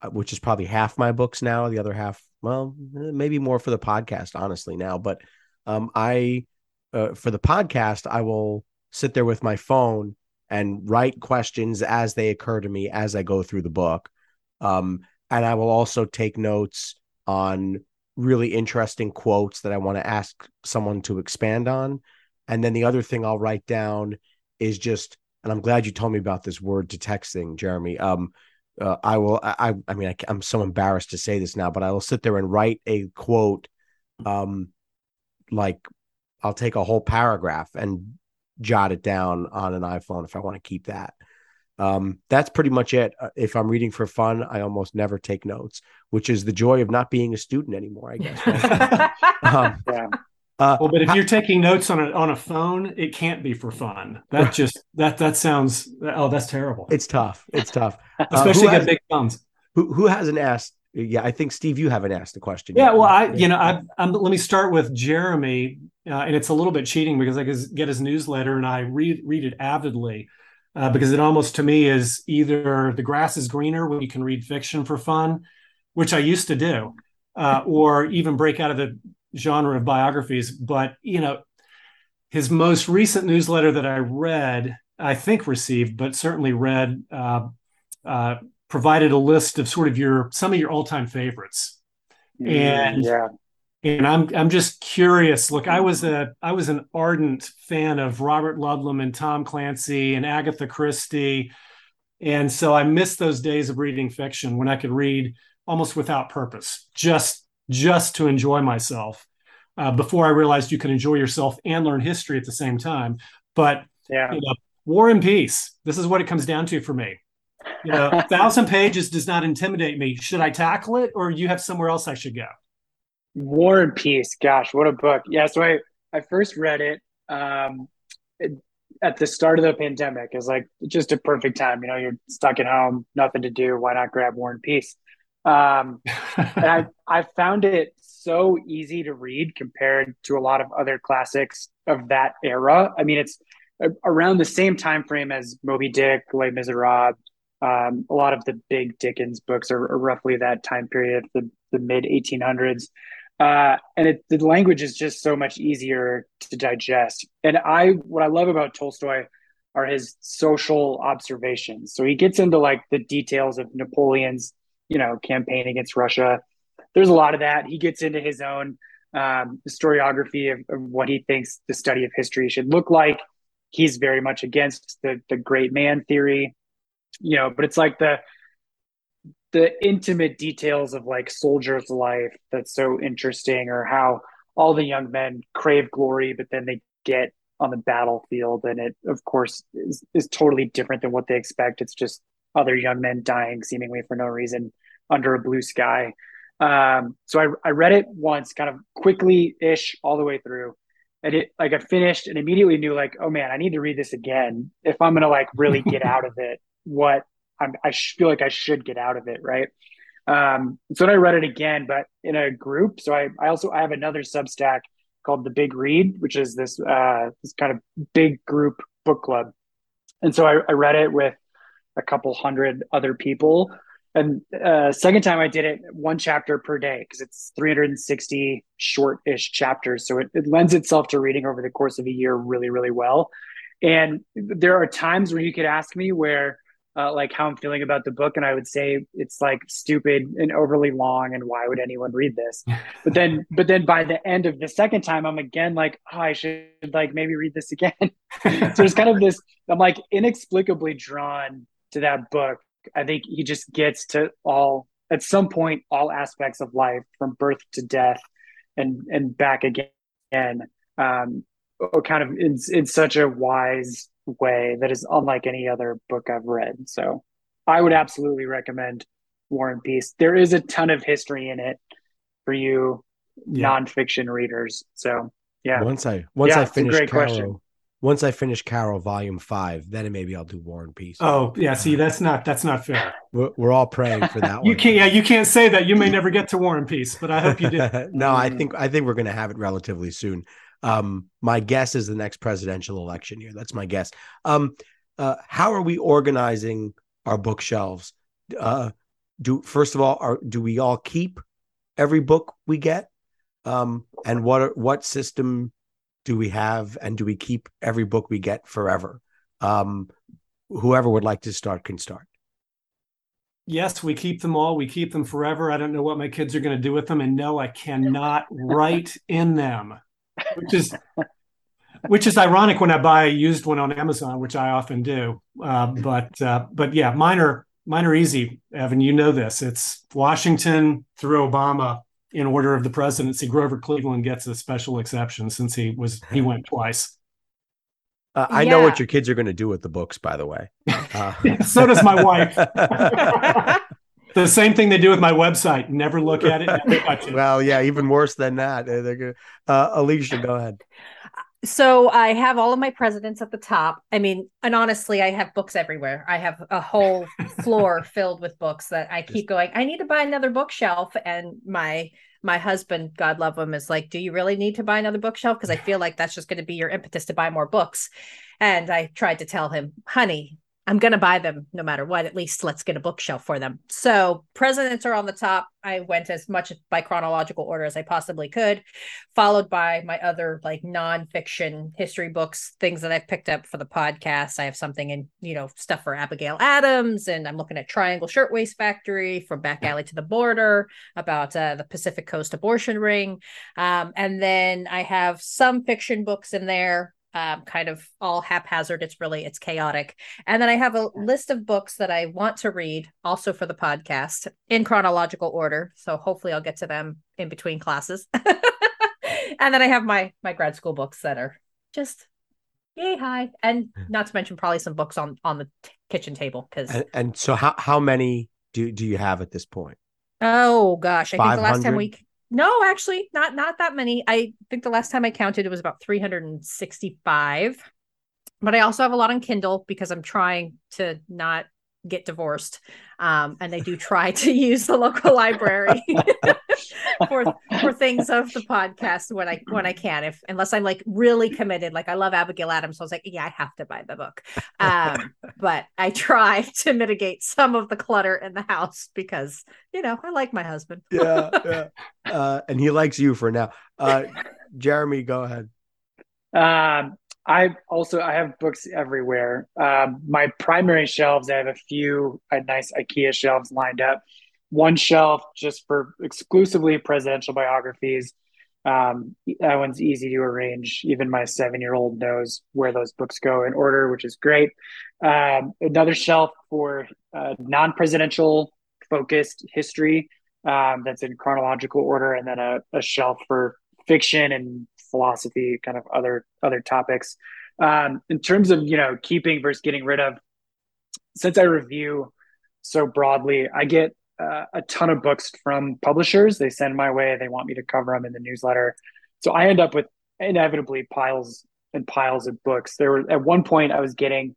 Speaker 1: uh, which is probably half my books now, the other half, well, eh, maybe more for the podcast, honestly now. But um, I uh, for the podcast, I will sit there with my phone and write questions as they occur to me as I go through the book. Um, and I will also take notes on really interesting quotes that I want to ask someone to expand on. And then the other thing I'll write down is just, and I'm glad you told me about this word to text thing, Jeremy. Um, uh, I will, I, I mean, I, I'm so embarrassed to say this now, but I will sit there and write a quote, um, like I'll take a whole paragraph and jot it down on an iPhone if I want to keep that. Um, that's pretty much it. Uh, if I'm reading for fun, I almost never take notes, which is the joy of not being a student anymore, I guess. Right? (laughs)
Speaker 3: um, yeah.
Speaker 4: Uh, well, but if you're taking notes on a on a phone, it can't be for fun. That just that that sounds oh, that's terrible.
Speaker 1: It's tough. It's tough, (laughs)
Speaker 4: especially uh, big thumbs.
Speaker 1: Who who hasn't asked? Yeah, I think Steve, you haven't asked the question.
Speaker 4: Yeah, yet. well, I you know I I'm, let me start with Jeremy, uh, and it's a little bit cheating because I get his newsletter and I read read it avidly. Uh, because it almost to me is either the grass is greener when you can read fiction for fun, which I used to do, uh, or even break out of the genre of biographies. But you know, his most recent newsletter that I read, I think received, but certainly read, uh, uh, provided a list of sort of your some of your all time favorites.
Speaker 3: Mm, and yeah.
Speaker 4: And I'm I'm just curious. Look, I was a I was an ardent fan of Robert Ludlum and Tom Clancy and Agatha Christie. And so I missed those days of reading fiction when I could read almost without purpose, just just to enjoy myself uh, before I realized you can enjoy yourself and learn history at the same time. But
Speaker 3: yeah.
Speaker 4: You know, war and peace. This is what it comes down to for me. You know, a thousand (laughs) pages does not intimidate me. Should I tackle it, or you have somewhere else I should go?
Speaker 3: War and Peace. Gosh, what a book! Yeah, so I I first read it, um, at the start of the pandemic. It's like just a perfect time. You know, you're stuck at home, nothing to do. Why not grab War and Peace? Um, and I (laughs) I found it so easy to read compared to a lot of other classics of that era. I mean, it's around the same time frame as Moby Dick, Les Miserables. Um, a lot of the big Dickens books are, are roughly that time period, the, the mid 1800s. Uh, and it, the language is just so much easier to digest. And I, what I love about Tolstoy are his social observations. So he gets into like the details of Napoleon's you know, campaign against Russia. There's a lot of that. He gets into his own um, historiography of, of what he thinks the study of history should look like. He's very much against the the great man theory, you know, but it's like the the intimate details of like soldiers' life that's so interesting, or how all the young men crave glory, but then they get on the battlefield, and it of course is, is totally different than what they expect. It's just other young men dying seemingly for no reason under a blue sky. Um, so I, I read it once, kind of quickly ish, all the way through. And it like I finished and immediately knew like, oh man, I need to read this again if I'm gonna like really get (laughs) out of it. What I'm, I feel like I should get out of it, right? Um, so then I read it again, but in a group. So I, I also I have another Substack called the Big Read, which is this uh, this kind of big group book club. And so I, I read it with a couple hundred other people and uh, second time I did it one chapter per day because it's 360 short-ish chapters, so it, it lends itself to reading over the course of a year really, really well. And there are times where you could ask me where, uh, like, how I'm feeling about the book, and I would say it's like stupid and overly long, and why would anyone read this? (laughs) but then, but then by the end of the second time, I'm again like, oh, I should like maybe read this again. (laughs) so there's kind of this. I'm like inexplicably drawn to that book I think he just gets to all at some point all aspects of life from birth to death and and back again um or kind of in, in such a wise way that is unlike any other book I've read. So I would absolutely recommend War and Peace. There is a ton of history in it for you yeah. nonfiction readers. So yeah.
Speaker 1: Once I once yeah, I finish Caro, question once I finish Caro Volume Five, then maybe I'll do War and Peace.
Speaker 4: Oh yeah, see uh, that's not that's not fair.
Speaker 1: We're, we're all praying for that. (laughs)
Speaker 4: you can't yeah you can't say that. You may never get to War and Peace, but I hope you do. (laughs)
Speaker 1: no, I mm. think I think we're going to have it relatively soon. Um, my guess is the next presidential election year. That's my guess. Um, uh, how are we organizing our bookshelves? Uh, do first of all, are do we all keep every book we get? Um, and what what system do we have and do we keep every book we get forever? Um, whoever would like to start can start.
Speaker 4: Yes, we keep them all. We keep them forever. I don't know what my kids are going to do with them, and no, I cannot write in them, which is which is ironic when I buy a used one on Amazon, which I often do. Uh, but uh, but yeah, mine are mine are easy. Evan, you know this. It's Washington through Obama in order of the presidency, Grover Cleveland gets a special exception since he was he went twice.
Speaker 1: Uh, I know what your kids are going to do with the books, by the way. (laughs) Uh,
Speaker 4: so does my wife. (laughs) (laughs) the same thing they do with my website. Never look at it. (laughs) it.
Speaker 1: Well, yeah, even worse than that. Uh, Alicia, go ahead.
Speaker 2: So I have all of my presidents at the top. I mean, and honestly, I have books everywhere. I have a whole floor (laughs) filled with books that I keep going. I need to buy another bookshelf, and my my husband, God love him, is like, "Do you really need to buy another bookshelf?" Because I feel like that's just going to be your impetus to buy more books. And I tried to tell him, "Honey, I'm going to buy them no matter what. At least let's get a bookshelf for them. So, presidents are on the top. I went as much by chronological order as I possibly could, followed by my other like nonfiction history books, things that I've picked up for the podcast. I have something in, you know, stuff for Abigail Adams, and I'm looking at Triangle Shirtwaist Factory from Back Alley to the Border about uh, the Pacific Coast abortion ring. Um, and then I have some fiction books in there um, kind of all haphazard. It's really it's chaotic. And then I have a list of books that I want to read, also for the podcast, in chronological order. So hopefully I'll get to them in between classes. (laughs) and then I have my my grad school books that are just yay high, and not to mention probably some books on on the t- kitchen table because.
Speaker 1: And, and, so how how many do do you have at this point?
Speaker 2: Oh gosh, I think the last time we no, actually, not not that many. I think the last time I counted it was about 365. But I also have a lot on Kindle because I'm trying to not get divorced. Um, and they do try to (laughs) use the local library (laughs) for for things of the podcast when I when I can. If unless I'm like really committed, like I love Abigail Adams, so I was like, yeah, I have to buy the book. Um, but I try (laughs) to mitigate some of the clutter in the house because you know I like my husband.
Speaker 1: yeah, yeah. Uh, and he likes you for now. Uh, Jeremy, go ahead.
Speaker 3: Um, I also I have books everywhere. Um, my primary shelves, I have a few nice IKEA shelves lined up. One shelf just for exclusively presidential biographies. Um, that one's easy to arrange. Even my seven-year-old knows where those books go in order, which is great. Um, another shelf for uh, non-presidential focused history um, that's in chronological order, and then a, a shelf for fiction and philosophy, kind of other other topics. Um, in terms of you know keeping versus getting rid of, since I review so broadly, I get uh, a ton of books from publishers. They send my way. They want me to cover them in the newsletter, so I end up with inevitably piles and piles of books. There were at one point I was getting,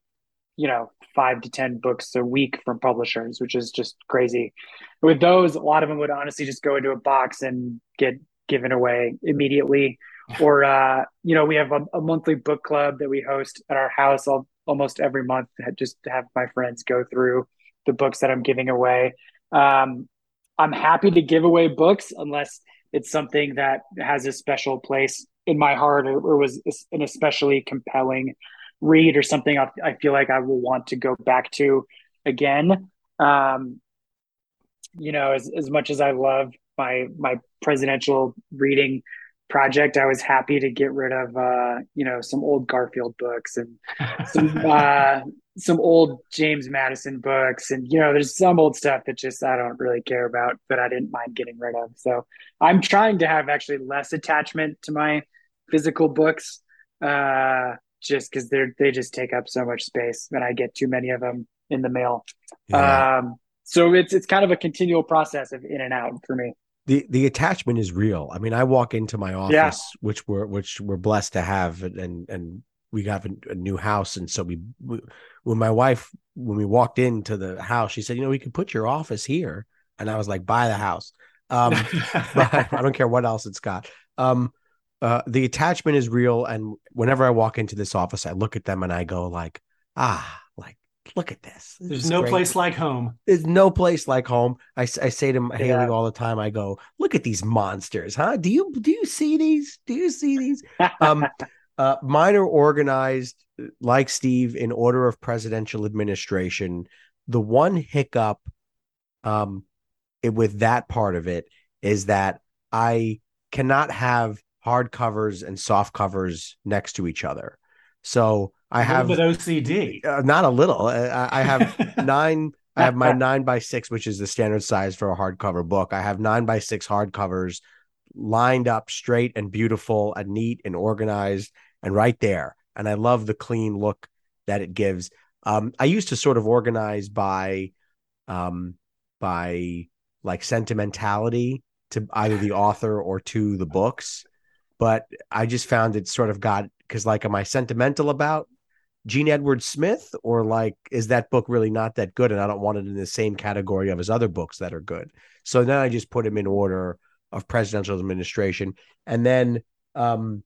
Speaker 3: you know, five to ten books a week from publishers, which is just crazy. With those, a lot of them would honestly just go into a box and get given away immediately (laughs) or uh, you know we have a, a, monthly book club that we host at our house all, almost every month just to have my friends go through the books that i'm giving away. Um, i'm happy to give away books unless it's something that has a special place in my heart or, or was an especially compelling read or something I, I, feel like i will want to go back to again. Um, you know as, as much as i love my my presidential reading project, I was happy to get rid of, uh, you know, some old Garfield books and some, (laughs) uh, some old James Madison books. And, you know, there's some old stuff that just I don't really care about, but I didn't mind getting rid of. So I'm trying to have actually less attachment to my physical books, uh, just because they're, they just take up so much space and I get too many of them in the mail. Yeah. Um, so it's, it's kind of a continual process of in and out for me
Speaker 1: the the attachment is real. I mean, I walk into my office, yeah. which we're which we're blessed to have, and and we got a, a new house, and so we, we, when my wife when we walked into the house, she said, you know, we could put your office here, and I was like, buy the house. Um, (laughs) I don't care what else it's got. Um, uh, the attachment is real, and whenever I walk into this office, I look at them and I go like, ah, look at this.
Speaker 4: this There's no great. place like home.
Speaker 1: There's no place like home. I, I say to yeah. Haley all the time, I go, look at these monsters, huh? Do you do you see these? Do you see these? um, (laughs) uh, mine are organized like Steve in order of presidential administration. The one hiccup, um, it, with that part of it is that I cannot have hard covers and soft covers next to each other. So I have
Speaker 4: bit OCD.
Speaker 1: Uh, not a little. I, I have (laughs) nine. I have my (laughs) nine by six, which is the standard size for a hardcover book. I have nine by six hardcovers lined up straight and beautiful and neat and organized. And right there, and I love the clean look that it gives. Um, I used to sort of organize by, um, by like sentimentality to either the author or to the books, but I just found it sort of got because like, am I sentimental about Jean Edward Smith, or like, is that book really not that good? And I don't want it in the same category of his other books that are good. So then I just put him in order of presidential administration. And then um,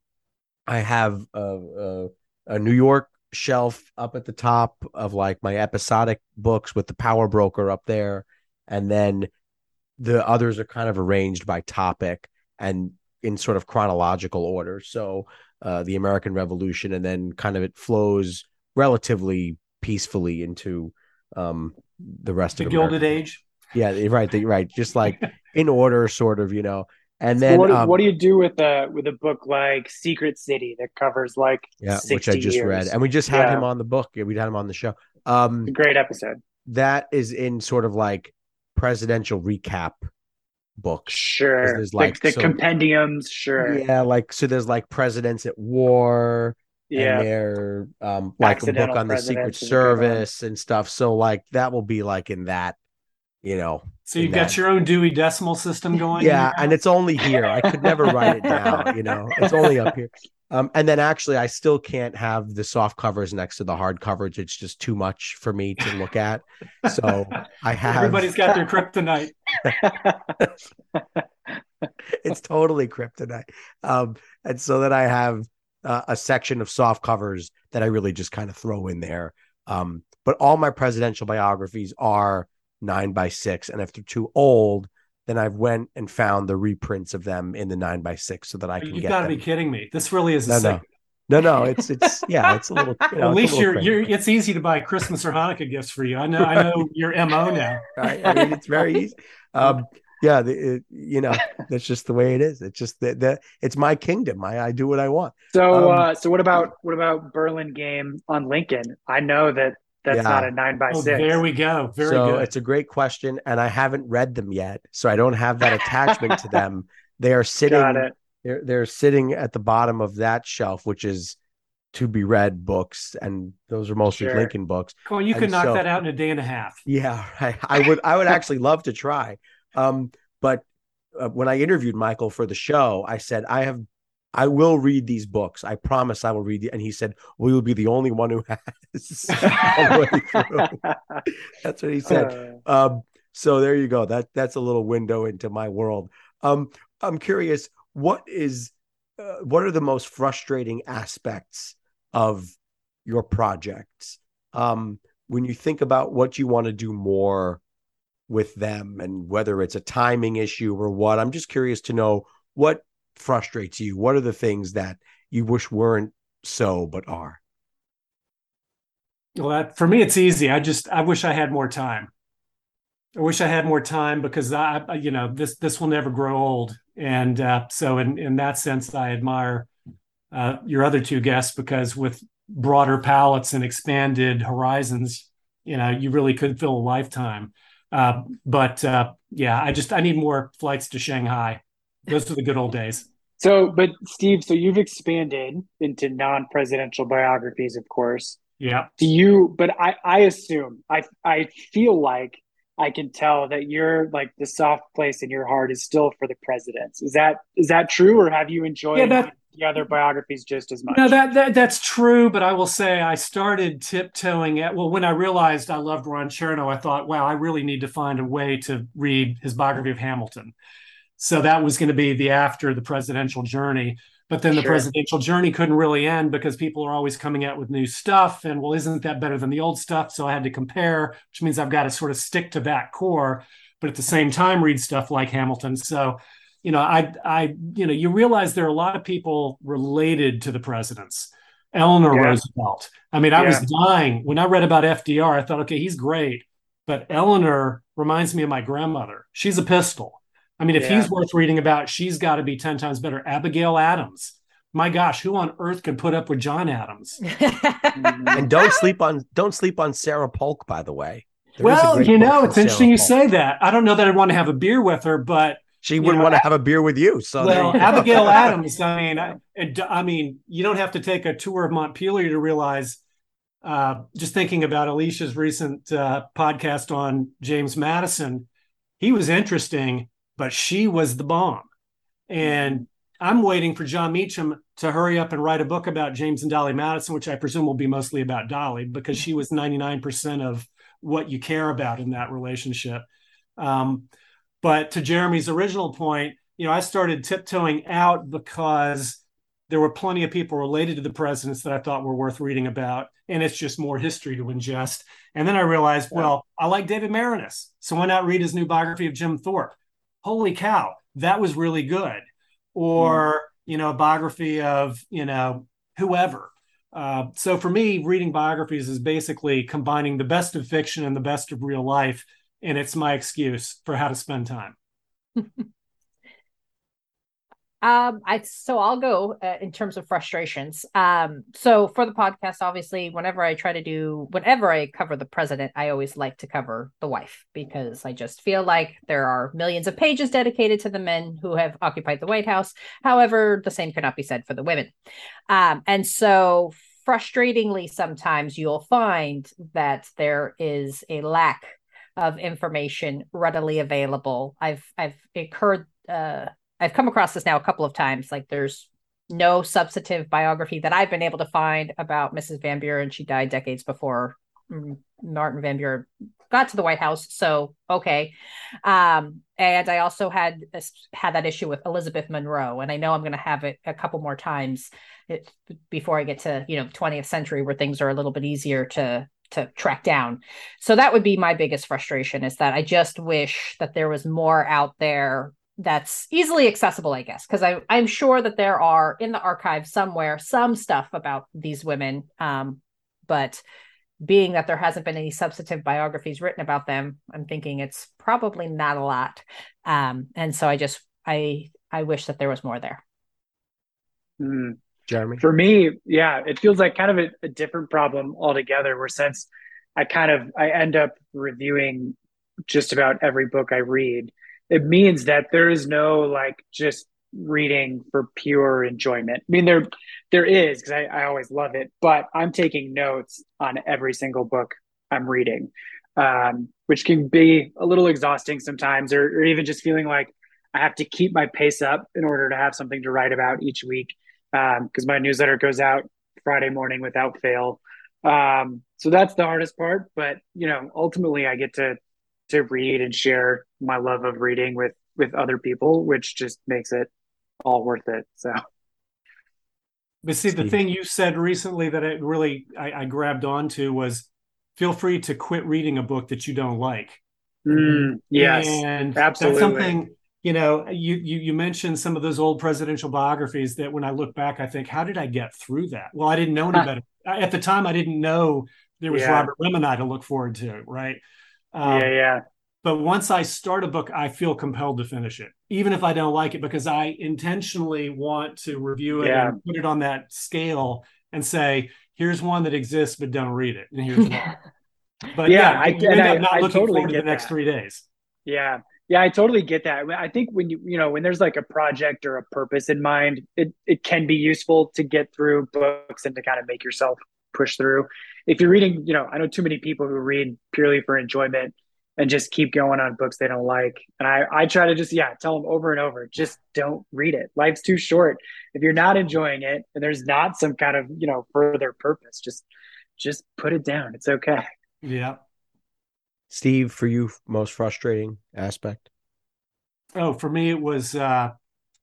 Speaker 1: I have a, a, a, New York shelf up at the top of like my episodic books with the Power Broker up there. And then the others are kind of arranged by topic and in sort of chronological order. So uh, the American Revolution, and then kind of it flows relatively peacefully into um, the rest
Speaker 4: the
Speaker 1: of
Speaker 4: the Gilded Age.
Speaker 1: Yeah, right, the, right. Just like (laughs) in order, sort of, you know. And then,
Speaker 3: so what, do,
Speaker 1: um,
Speaker 3: what do you do with a with a book like Secret City that covers like
Speaker 1: yeah, which I just
Speaker 3: years.
Speaker 1: read, and we just had
Speaker 3: yeah.
Speaker 1: him on the book. We had him on the show. Um,
Speaker 3: great episode.
Speaker 1: That is in sort of like presidential recap books.
Speaker 3: Sure.
Speaker 1: There's like
Speaker 3: the, the
Speaker 1: so,
Speaker 3: compendiums. Sure.
Speaker 1: Yeah, like so. There's like presidents at war.
Speaker 3: Yeah.
Speaker 1: And they're um, like a book on the Secret Service and stuff. So like that will be like in that, you know.
Speaker 4: So you've got
Speaker 1: that.
Speaker 4: your own Dewey Decimal System going.
Speaker 1: Yeah, and it's only here. I could never write it down. (laughs) You know, it's only up here. Um, and then actually, I still can't have the soft covers next to the hard covers. It's just too much for me to look at. So I have.
Speaker 4: Everybody's got their kryptonite. (laughs)
Speaker 1: it's totally kryptonite. Um, and so then I have uh, a section of soft covers that I really just kind of throw in there. Um, but all my presidential biographies are nine by six, and if they're too old, then I've went and found the reprints of them in the nine by six so that I can. Get.
Speaker 4: You've
Speaker 1: got
Speaker 4: to be kidding me! This really is a
Speaker 1: no, no. no, no, it's it's yeah, it's a little. You know,
Speaker 4: At least you're you're. It's easy to buy Christmas or Hanukkah gifts for you. I know. I know your mo (laughs) now.
Speaker 1: Right? I mean, it's very easy. Um, (laughs) yeah, the, it, you know, that's just the way it is. It's just that the, it's my kingdom. I, I do what I want.
Speaker 3: So,
Speaker 1: Um,
Speaker 3: uh, so what about what about Burlingame on Lincoln? I know that that's
Speaker 1: Yeah.
Speaker 3: not a nine by
Speaker 4: Oh,
Speaker 3: six.
Speaker 4: there we go. Very
Speaker 1: so
Speaker 4: good.
Speaker 1: it's a great question, and I haven't read them yet, so I don't have that attachment to them. They are (laughs) sitting. They're they're sitting at the bottom of that shelf, which is to be read books, and those are mostly
Speaker 3: Sure.
Speaker 1: Lincoln books.
Speaker 4: Come on, you
Speaker 1: and
Speaker 4: could knock
Speaker 1: so-
Speaker 4: that out in a day and a half.
Speaker 1: Yeah, (laughs) I, I would. I would (laughs) actually love to try. Um, but uh, when I interviewed Michael for the show, I said I have, I will read these books. I promise I will read. The, and he said, "We will be the only one who (laughs) has." That's what he said.
Speaker 3: Uh,
Speaker 1: Um, so there you go. That that's a little window into my world. Um, I'm curious. What is, uh, what are the most frustrating aspects of your projects? Um, when you think about what you want to do more with them, and whether it's a timing issue or what, I'm just curious to know what frustrates you. What are the things that you wish weren't so but are?
Speaker 4: Well, that, for me, it's easy. I just I wish I had more time. I wish I had more time because I, you know, this this will never grow old, and uh, so in in that sense, I admire uh, your other two guests because with broader palettes and expanded horizons, you know, you really could fill a lifetime. Uh, but uh, yeah, I just I need more flights to Shanghai. Those are the good old days.
Speaker 3: so, but Steve, so you've expanded into non-presidential biographies, of course.
Speaker 4: Yeah.
Speaker 3: Do you? But I, I assume, I, I feel like I can tell that you're like the soft place in your heart is still for the presidents. Is that is that true, or have you enjoyed
Speaker 4: Yeah, that-
Speaker 3: the other biographies just as much?
Speaker 4: No, that, that that's true, but I will say I started tiptoeing at well when I realized I loved Ron Chernow, I thought, wow, I really need to find a way to read his biography of Hamilton. So that was going to be the after the presidential journey. But then the
Speaker 3: Sure.
Speaker 4: presidential journey couldn't really end because people are always coming out with new stuff. And well, isn't that better than the old stuff? So I had to compare, which means I've got to sort of stick to that core, but at the same time read stuff like Hamilton. So you know, I, I, you know, you realize there are a lot of people related to the presidents. Eleanor
Speaker 3: Yeah.
Speaker 4: Roosevelt. I mean, I was dying when I read about FDR. I thought, okay, he's great, but Eleanor reminds me of my grandmother. She's a pistol. I mean, if
Speaker 3: Yeah.
Speaker 4: he's worth reading about, she's got to be ten times better. Abigail Adams. My gosh, who on earth could put up with John Adams? (laughs)
Speaker 1: And don't sleep on don't sleep on Sarah Polk, by the way. There is a
Speaker 4: well, you know,
Speaker 1: from
Speaker 4: it's interesting
Speaker 1: Sarah
Speaker 4: you say that. I don't know that I'd want to have a beer with her, but
Speaker 1: she wouldn't know, want to have a beer with you. So
Speaker 4: well, Abigail (laughs) Adams. I mean, I, I, mean, you don't have to take a tour of Montpelier to realize. Uh, just thinking about Alicia's recent uh, podcast on James Madison, he was interesting, but she was the bomb. And I'm waiting for Jon Meacham to hurry up and write a book about James and Dolley Madison, which I presume will be mostly about Dolley because she was 99% of what you care about in that relationship. Um, but to Jeremy's original point, you know, I started tiptoeing out because there were plenty of people related to the presidents that I thought were worth reading about. And it's just more history to ingest. And then I realized, well, I like David Maraniss. So why not read his new biography of Jim Thorpe? Holy cow, that was really good. Or, mm. you know, a biography of, you know, whoever. Uh, so for me, reading biographies is basically combining the best of fiction and the best of real life, and it's my excuse for how to spend time. (laughs)
Speaker 2: Um, I so I'll go uh, in terms of frustrations. Um, so for the podcast, obviously, whenever I try to do, whenever I cover the president, I always like to cover the wife because I just feel like there are millions of pages dedicated to the men who have occupied the White House. However, the same cannot be said for the women. Um, and so frustratingly, sometimes you'll find that there is a lack of information readily available. I've I've incurred Uh, I've come across this now a couple of times. Like there's no substantive biography that I've been able to find about Mrs. Van Buren. She died decades before Martin Van Buren got to the White House. So okay, um, and I also had had that issue with Elizabeth Monroe, and I know I'm going to have it a couple more times before I get to you know 20th century where things are a little bit easier to to track down. So that would be my biggest frustration is that I just wish that there was more out there that's easily accessible, I guess, because I I'm sure that there are in the archive somewhere some stuff about these women. Um, but being that there hasn't been any substantive biographies written about them, I'm thinking it's probably not a lot. Um, and so I just I I wish that there was more there.
Speaker 1: Mm. Jeremy,
Speaker 3: for me, yeah, it feels like kind of a, a different problem altogether. Where since I kind of I end up reviewing just about every book I read it means that there is no like just reading for pure enjoyment. I mean, there there is because I, I always love it, but I'm taking notes on every single book I'm reading, um, which can be a little exhausting sometimes, or, or even just feeling like I have to keep my pace up in order to have something to write about each week. Because um, my newsletter goes out Friday morning without fail. Um, so that's the hardest part. But you know, ultimately, I get to to read and share my love of reading with with other people, which just makes it all worth it. So.
Speaker 4: But see, the thing you said recently that it really I, I, grabbed onto was feel free to quit reading a book that you don't like.
Speaker 3: Mm, yes,
Speaker 4: and
Speaker 3: absolutely.
Speaker 4: that's something you know. You, you you mentioned some of those old presidential biographies that when I look back, I think, how did I get through that? Well, I didn't know any better at the time. I didn't know there was yeah. Robert Remini to look forward to, right?
Speaker 3: Um, yeah, yeah.
Speaker 4: But once I start a book, I feel compelled to finish it, even if I don't like it, because I intentionally want to review it yeah. and put it on that scale and say, "Here's one that exists, but don't read it." And here's one. (laughs) But yeah, yeah I, end up not I looking totally forward to the next that. three days.
Speaker 3: Yeah, yeah, I totally get that. I think when you you know when there's like a project or a purpose in mind, it it can be useful to get through books and to kind of make yourself push through. If you're reading, you know, I know too many people who read purely for enjoyment and just keep going on books they don't like. And I, I try to just, yeah, tell them over and over, just don't read it. Life's too short. If you're not enjoying it and there's not some kind of, you know, further purpose, just, just put it down. It's okay.
Speaker 4: Yeah.
Speaker 1: Steve, for you, most frustrating aspect?
Speaker 4: Oh, for me, it was uh,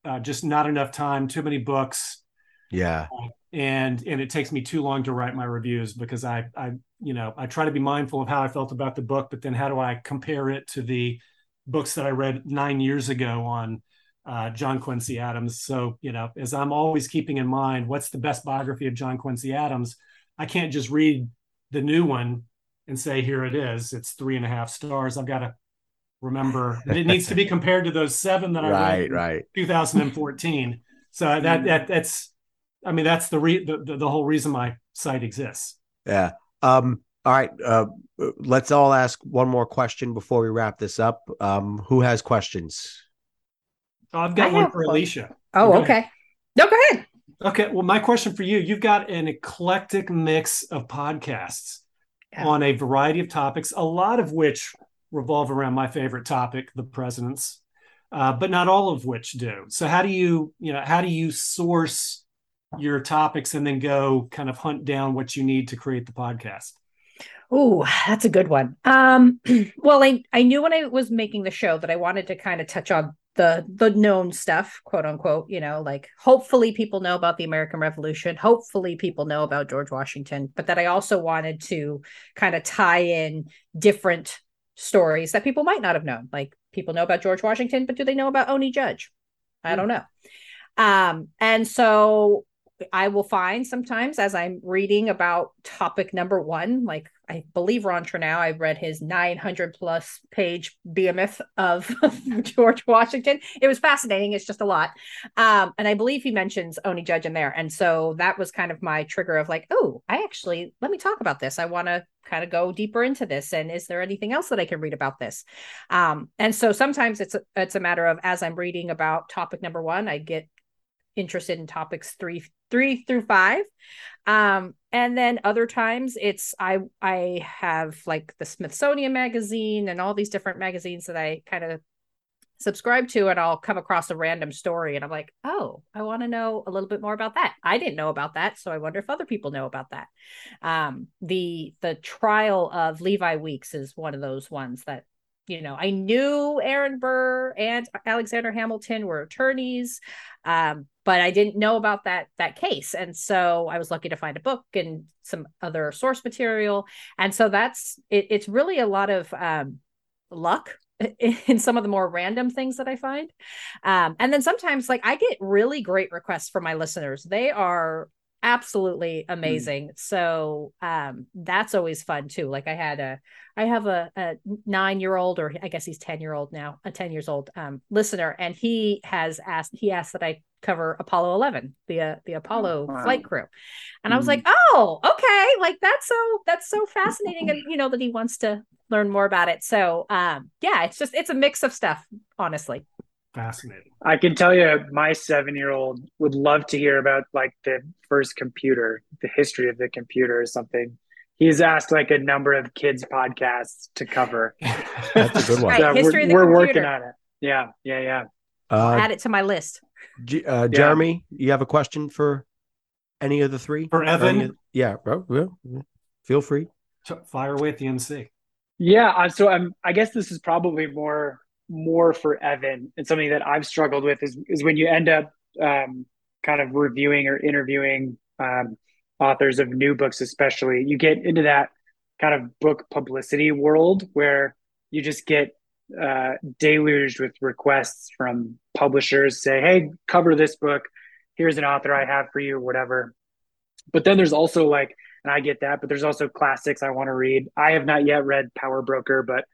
Speaker 4: uh, just not enough time, too many books.
Speaker 1: Yeah.
Speaker 4: Uh, and and it takes me too long to write my reviews because I I you know I try to be mindful of how I felt about the book, but then how do I compare it to the books that I read nine years ago on uh, John Quincy Adams? So you know, as I'm always keeping in mind, what's the best biography of John Quincy Adams? I can't just read the new one and say here it is. It's three and a half stars. I've got to remember that it needs to be (laughs) compared to those seven that I
Speaker 1: right,
Speaker 4: read
Speaker 1: right.
Speaker 4: 2014. So that that that's I mean, that's the, re- the, the, the whole reason my site exists.
Speaker 1: Yeah. Um, all right. Uh, let's all ask one more question before we wrap this up. Um, who has questions?
Speaker 4: Oh, I've got
Speaker 2: I
Speaker 4: one for
Speaker 2: one.
Speaker 4: Alicia.
Speaker 2: Oh,
Speaker 4: Go
Speaker 2: okay. No, go ahead.
Speaker 4: Okay. Well, my question for you you've got an eclectic mix of podcasts
Speaker 2: Yeah.
Speaker 4: on a variety of topics, a lot of which revolve around my favorite topic, the presidents, uh, but not all of which do. So, how do you, you know, how do you source your topics and then go kind of hunt down what you need to create the podcast?
Speaker 2: Oh, that's a good one. Um, (clears throat) well, I I knew when I was making the show that I wanted to kind of touch on the the known stuff, quote unquote. You know, like hopefully people know about the American Revolution. Hopefully people know about George Washington. But that I also wanted to kind of tie in different stories that people might not have known. Like people know about George Washington, but do they know about Oney Judge? I don't know. Um, and so I will find sometimes as I'm reading about topic number one, like I believe Ron Chernow, I've read his 900 plus page behemoth of (laughs) George Washington. It was fascinating. It's just a lot. Um, and I believe he mentions Oney Judge in there. And so that was kind of my trigger of like, oh, I actually, let me talk about this. I want to kind of go deeper into this. And is there anything else that I can read about this? Um, and so sometimes it's a, it's a matter of as I'm reading about topic number one, I get interested in topics three three through five. Um and then other times it's i i have like the smithsonian magazine and all these different magazines that i kind of subscribe to and i'll come across a random story and i'm like oh i want to know a little bit more about that. I didn't know about that so i wonder if other people know about that. Um the the trial of levi weeks is one of those ones that you know, I knew Aaron Burr and Alexander Hamilton were attorneys, um, but I didn't know about that that case, and so I was lucky to find a book and some other source material, and so that's it, it's really a lot of um, luck (laughs) in some of the more random things that I find, um, and then sometimes like I get really great requests from my listeners. They are absolutely amazing. Mm. So um that's always fun too. Like I had a I have a, a nine year old or I guess he's 10 year old now, a 10 years old um listener, and he has asked he asked that I cover Apollo 11, the uh, the Apollo oh, wow. flight crew. And mm. I was like, "Oh, okay. Like that's so that's so fascinating and you know that he wants to learn more about it." So, um yeah, it's just it's a mix of stuff, honestly
Speaker 4: fascinating.
Speaker 3: I can tell you, my seven-year-old would love to hear about like the first computer, the history of the computer, or something. He's asked like a number of kids podcasts to cover. (laughs)
Speaker 1: That's a good one.
Speaker 2: Right, history
Speaker 3: we're,
Speaker 2: of the
Speaker 3: we're
Speaker 2: computer.
Speaker 3: working on it. Yeah, yeah, yeah.
Speaker 1: Uh,
Speaker 2: add it to my list.
Speaker 1: G- uh, Jeremy, you have a question for any of the three?
Speaker 4: For Evan?
Speaker 1: any of- yeah, bro. yeah, Feel free.
Speaker 4: Fire away at the MC.
Speaker 3: Yeah, uh, so I'm. I guess this is probably more more for Evan, and something that I've struggled with is is when you end up um, kind of reviewing or interviewing um, authors of new books, especially you get into that kind of book publicity world where you just get uh, deluged with requests from publishers say, "Hey, cover this book. Here's an author I have for you, whatever." But then there's also like, and I get that, but there's also classics I want to read. I have not yet read Power Broker, but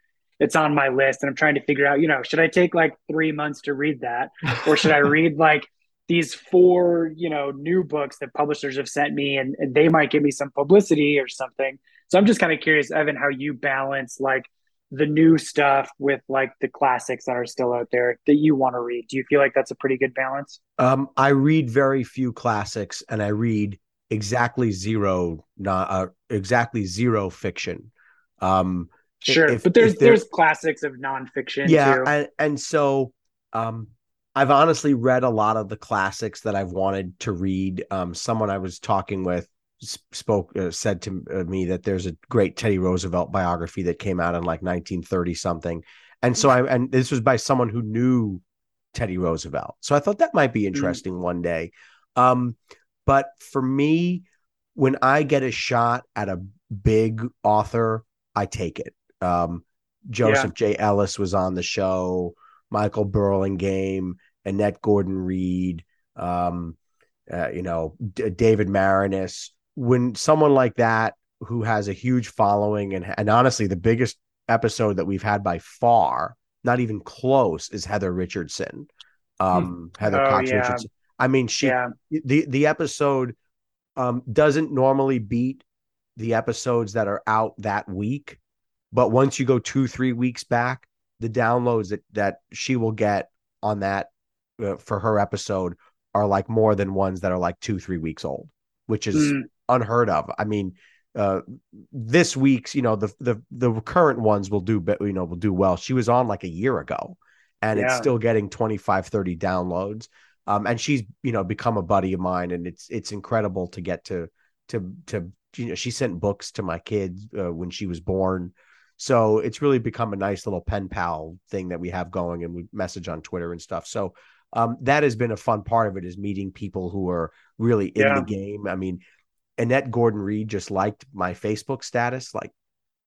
Speaker 3: it's on my list, and I'm trying to figure out, you know, should I take like three months to read that, or should I (laughs) read like these four, you know, new books that publishers have sent me, and, and they might give me some publicity or something. So I'm just kind of curious, Evan, how you balance like the new stuff with like the classics that are still out there that you want to read. Do you feel like that's a pretty good balance?
Speaker 1: Um, I read very few classics, and I read exactly zero, not uh, exactly zero fiction. Um,
Speaker 3: Sure,
Speaker 1: if-
Speaker 3: but there's there's classics of nonfiction
Speaker 1: yeah,
Speaker 3: too.
Speaker 1: and and so um, I've honestly read a lot of the classics that I've wanted to read. Um, someone I was talking with spoke uh, said to uh, me that there's a great Teddy Roosevelt biography that came out in like 1930 something, and so I and this was by someone who knew Teddy Roosevelt. So I thought that might be interesting one day. Um, but for me, when I get a shot at a big author, I take it. Um, Joseph J. Ellis was on the show, Michael Burlingame, Annette Gordon Reed, um, uh, you know, D- David Maraniss. When someone like that who has a huge following and and honestly the biggest episode that we've had by far, not even close, is Heather Richardson. Um, Heather
Speaker 3: Oh,
Speaker 1: Cox
Speaker 3: yeah.
Speaker 1: Richardson. I mean, she
Speaker 3: yeah,
Speaker 1: the the episode um doesn't normally beat the episodes that are out that week but once you go two three weeks back the downloads that that she will get on that uh, for her episode are like more than ones that are like two three weeks old, which is
Speaker 3: Mm.
Speaker 1: unheard of. I mean, uh, this week's you know the the the current ones will do but you know will do well. She was on like a year ago, and it's still getting 25 30 downloads. Um, and she's you know become a buddy of mine, and it's it's incredible to get to to to you know she sent books to my kids uh, when she was born. So it's really become a nice little pen pal thing that we have going, and we message on Twitter and stuff. So um, that has been a fun part of it is meeting people who are really in
Speaker 3: Yeah.
Speaker 1: the game. I mean, Annette Gordon Reed just liked my Facebook status. Like,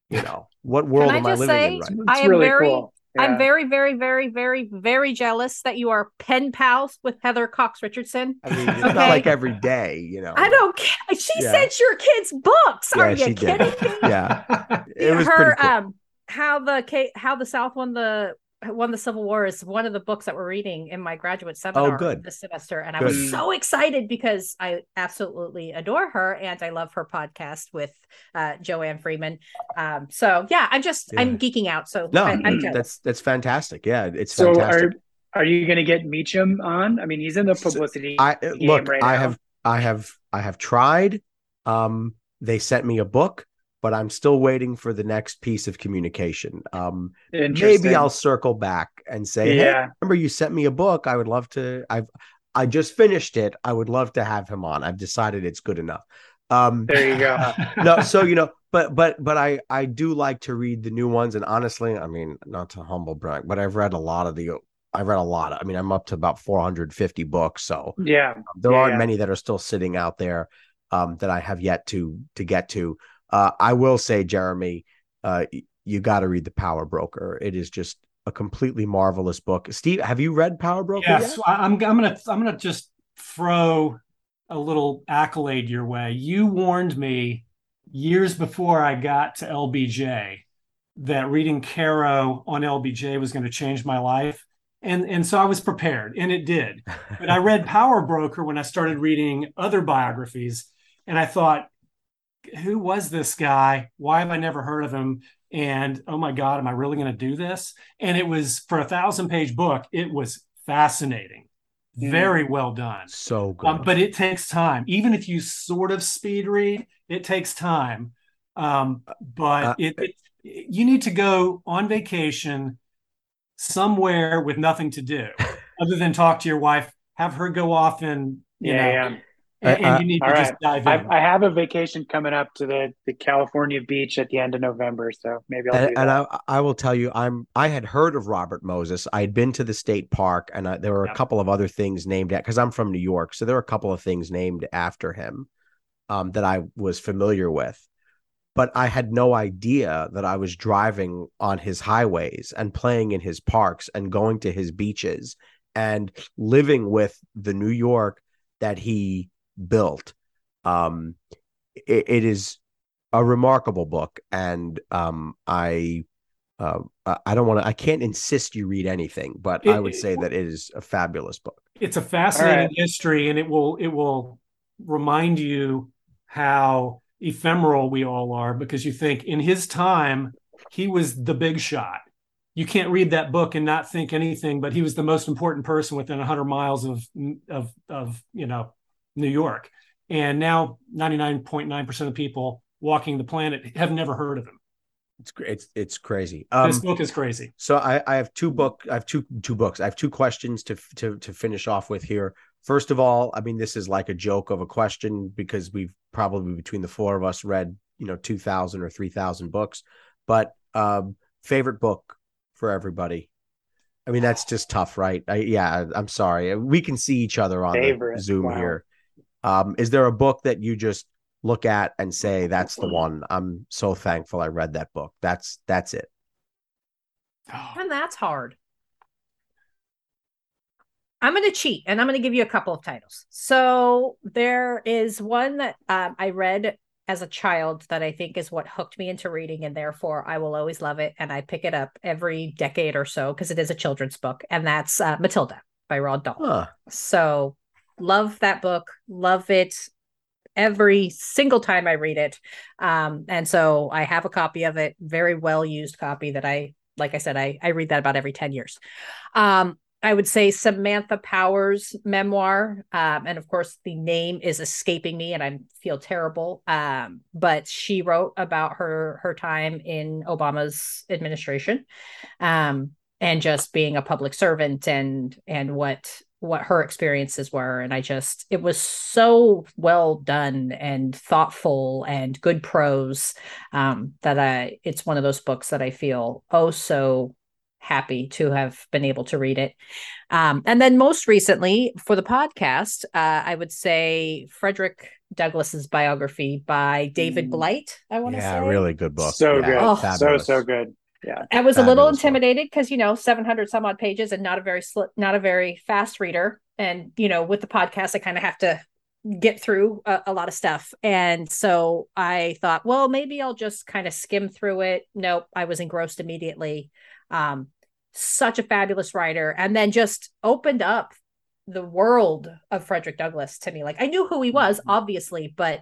Speaker 1: you (laughs) know, what world am I living
Speaker 2: say-
Speaker 1: in right
Speaker 3: It's
Speaker 2: I am
Speaker 3: really
Speaker 2: very-
Speaker 3: cool.
Speaker 2: I'm very, very, very, very, very jealous that you are pen pals with Heather Cox Richardson.
Speaker 1: I mean, it's
Speaker 2: Okay.
Speaker 1: not like every day, you know.
Speaker 2: I don't care. She
Speaker 1: Yeah.
Speaker 2: sent your kids books.
Speaker 1: Yeah,
Speaker 2: Are you
Speaker 1: she did.
Speaker 2: kidding me?
Speaker 1: Yeah. (laughs) It was
Speaker 2: her
Speaker 1: pretty cool.
Speaker 2: um how the how the South won the won the Civil War is one of the books that we're reading in my graduate seminar
Speaker 1: Oh, good.
Speaker 2: this semester, and I was so excited because I absolutely adore her and I love her podcast with uh, Joanne Freeman. Um, so yeah, I'm just I'm geeking out. So
Speaker 1: no,
Speaker 2: I, am
Speaker 1: that's that's fantastic. Yeah, it's
Speaker 3: So
Speaker 1: fantastic.
Speaker 3: are are you going to get Meacham on? I mean, he's in the
Speaker 1: So,
Speaker 3: publicity.
Speaker 1: I
Speaker 3: game
Speaker 1: look,
Speaker 3: right
Speaker 1: I
Speaker 3: now.
Speaker 1: have I have I have tried. Um, they sent me a book, but I'm still waiting for the next piece of communication. Um, maybe I'll circle back and say, hey,
Speaker 3: Yeah.
Speaker 1: remember you sent me a book. I would love to. I've I just finished it. I would love to have him on. I've decided it's good enough. Um,
Speaker 3: There you go.
Speaker 1: no, so you know, but but but I I do like to read the new ones, and honestly, I mean, not to humble brag, but I've read a lot of the. I've read a lot. I mean, I'm up to about 450 books, so
Speaker 3: Yeah.
Speaker 1: there
Speaker 3: Yeah,
Speaker 1: aren't
Speaker 3: yeah.
Speaker 1: many that are still sitting out there um, that I have yet to to get to. Uh, I will say, Jeremy, uh, you got to read the Power Broker. It is just a completely marvelous book. Steve, have you read Power Broker
Speaker 4: Yes,
Speaker 1: yet?
Speaker 4: I'm. I'm gonna. I'm gonna just throw a little accolade your way. You warned me years before I got to LBJ that reading Caro on LBJ was going to change my life, and and so I was prepared, and it did. (laughs) But I read Power Broker when I started reading other biographies, and I thought, who was this guy? Why have I never heard of him? And oh my God, am I really going to do this? And it was for a thousand page book, it was fascinating,
Speaker 3: Mm.
Speaker 4: very well done.
Speaker 1: so good.
Speaker 4: Um, but it takes time. Even if you sort of speed read, it takes time. Um, but
Speaker 1: Uh,
Speaker 4: it, it you need to go on vacation somewhere with nothing to do (laughs) other than talk to your wife, have her go off and you
Speaker 3: Yeah,
Speaker 4: know,
Speaker 3: yeah.
Speaker 4: And, and
Speaker 1: Uh,
Speaker 4: you need to
Speaker 3: all
Speaker 4: just dive
Speaker 3: I,
Speaker 4: in.
Speaker 3: I have a vacation coming up to the, the California beach at the end of November, so maybe I'll do
Speaker 1: and, and. I, I will tell you, I'm I had heard of Robert Moses. I had been to the state park, and I, there were
Speaker 4: Yeah.
Speaker 1: a couple of other things named at because I'm from New York, so there were a couple of things named after him um, that I was familiar with. But I had no idea that I was driving on his highways and playing in his parks and going to his beaches and living with the New York that he built. Um, it, it is a remarkable book, and um, I uh, I I don't want to. I can't insist you read anything, but I
Speaker 4: It-
Speaker 1: would
Speaker 4: it-
Speaker 1: say that it is a fabulous book.
Speaker 4: it's a fascinating
Speaker 3: All right.
Speaker 4: history and it will it will remind you how ephemeral we all are because you think in his time he was the big shot you can't read that book and not think anything but he was the most important person within 100 miles of of of you know new york and now 99.9% of people walking the planet have never heard of him
Speaker 1: It's it's it's crazy. Um,
Speaker 4: this book is crazy
Speaker 1: So I, I have two book I have two two books. I have two questions to to to finish off with here. First of all, I mean this is like a joke of a question because we've probably between the four of us read you know two thousand or three thousand books. But um, favorite book for everybody. I mean that's just tough, right? I, yeah, I'm sorry. We can see each other on
Speaker 3: Favorite,
Speaker 1: Zoom
Speaker 3: wow.
Speaker 1: here. Um, is there a book that you just look at and say that's the one? I'm so thankful I read that book. That's that's it. (gasps)
Speaker 2: And that's hard. I'm going to cheat and I'm going to give you a couple of titles. So there is one that um, I read as a child that I think is what hooked me into reading, and therefore I will always love it. And I pick it up every decade or so because it is a children's book, and that's uh, Matilda by Roald Dahl.
Speaker 1: Huh.
Speaker 2: So love that book, love it every single time I read it. Um, and so I have a copy of it, very well used copy that I, like I said, I, I read that about every 10 years. Um, I would say Samantha Powers memoir. Um, and of course, the name is escaping me and I feel terrible. Um, but she wrote about her her time in Obama's administration um, and just being a public servant and and what what her experiences were and i just it was so well done and thoughtful and good prose um, that i it's one of those books that i feel oh so happy to have been able to read it. Um, and then most recently for the podcast, uh, I would say Frederick Douglass's biography by David mm. Blight. I want to say.
Speaker 1: yeah,
Speaker 2: say,
Speaker 1: really good book.
Speaker 3: So yeah, good, oh, so so good. Yeah,
Speaker 2: I was a little intimidated because you know 700 some odd pages and not a very sl- not a very fast reader. And you know, with the podcast, I kind of have to get through a, a, lot of stuff. And so I thought, well, maybe I'll just kind of skim through it. Nope, I was engrossed immediately. Um, such a fabulous writer and then just opened up the world of Frederick Douglass to me. Like I knew who he was, mm-hmm. obviously, but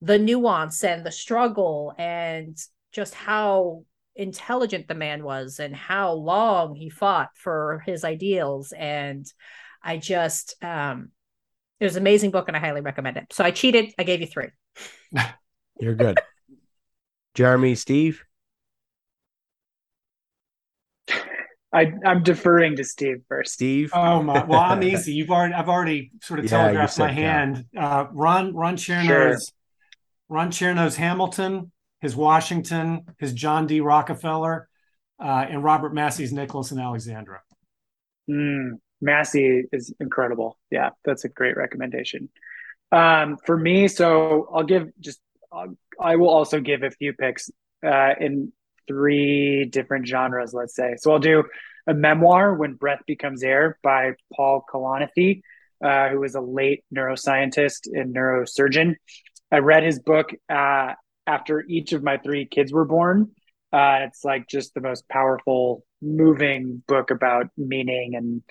Speaker 2: the nuance and the struggle and just how intelligent the man was and how long he fought for his ideals. And I just, um, it was an amazing book and I highly recommend it. So I cheated. I gave you three. (laughs)
Speaker 1: You're good. Jeremy, Steve?
Speaker 3: I, I'm deferring to Steve first.
Speaker 1: Steve.
Speaker 4: Oh my! Well, I'm (laughs) easy. You've already I've already sort of yeah, telegraphed my hand. Uh, Ron Ron Chernow's sure. Ron Chernow's Hamilton, his Washington, his John D. Rockefeller, uh, and Robert Massie's Nicholas and Alexandra.
Speaker 3: Mm, Massie is incredible. Yeah, that's a great recommendation. Um, for me, so I'll give just I will also give a few picks uh, in three different genres, let's say. So I'll do a memoir, When Breath Becomes Air, by Paul Kalanithi, uh, who was a late neuroscientist and neurosurgeon. I read his book uh, after each of my three kids were born. Uh, it's like just the most powerful, moving book about meaning and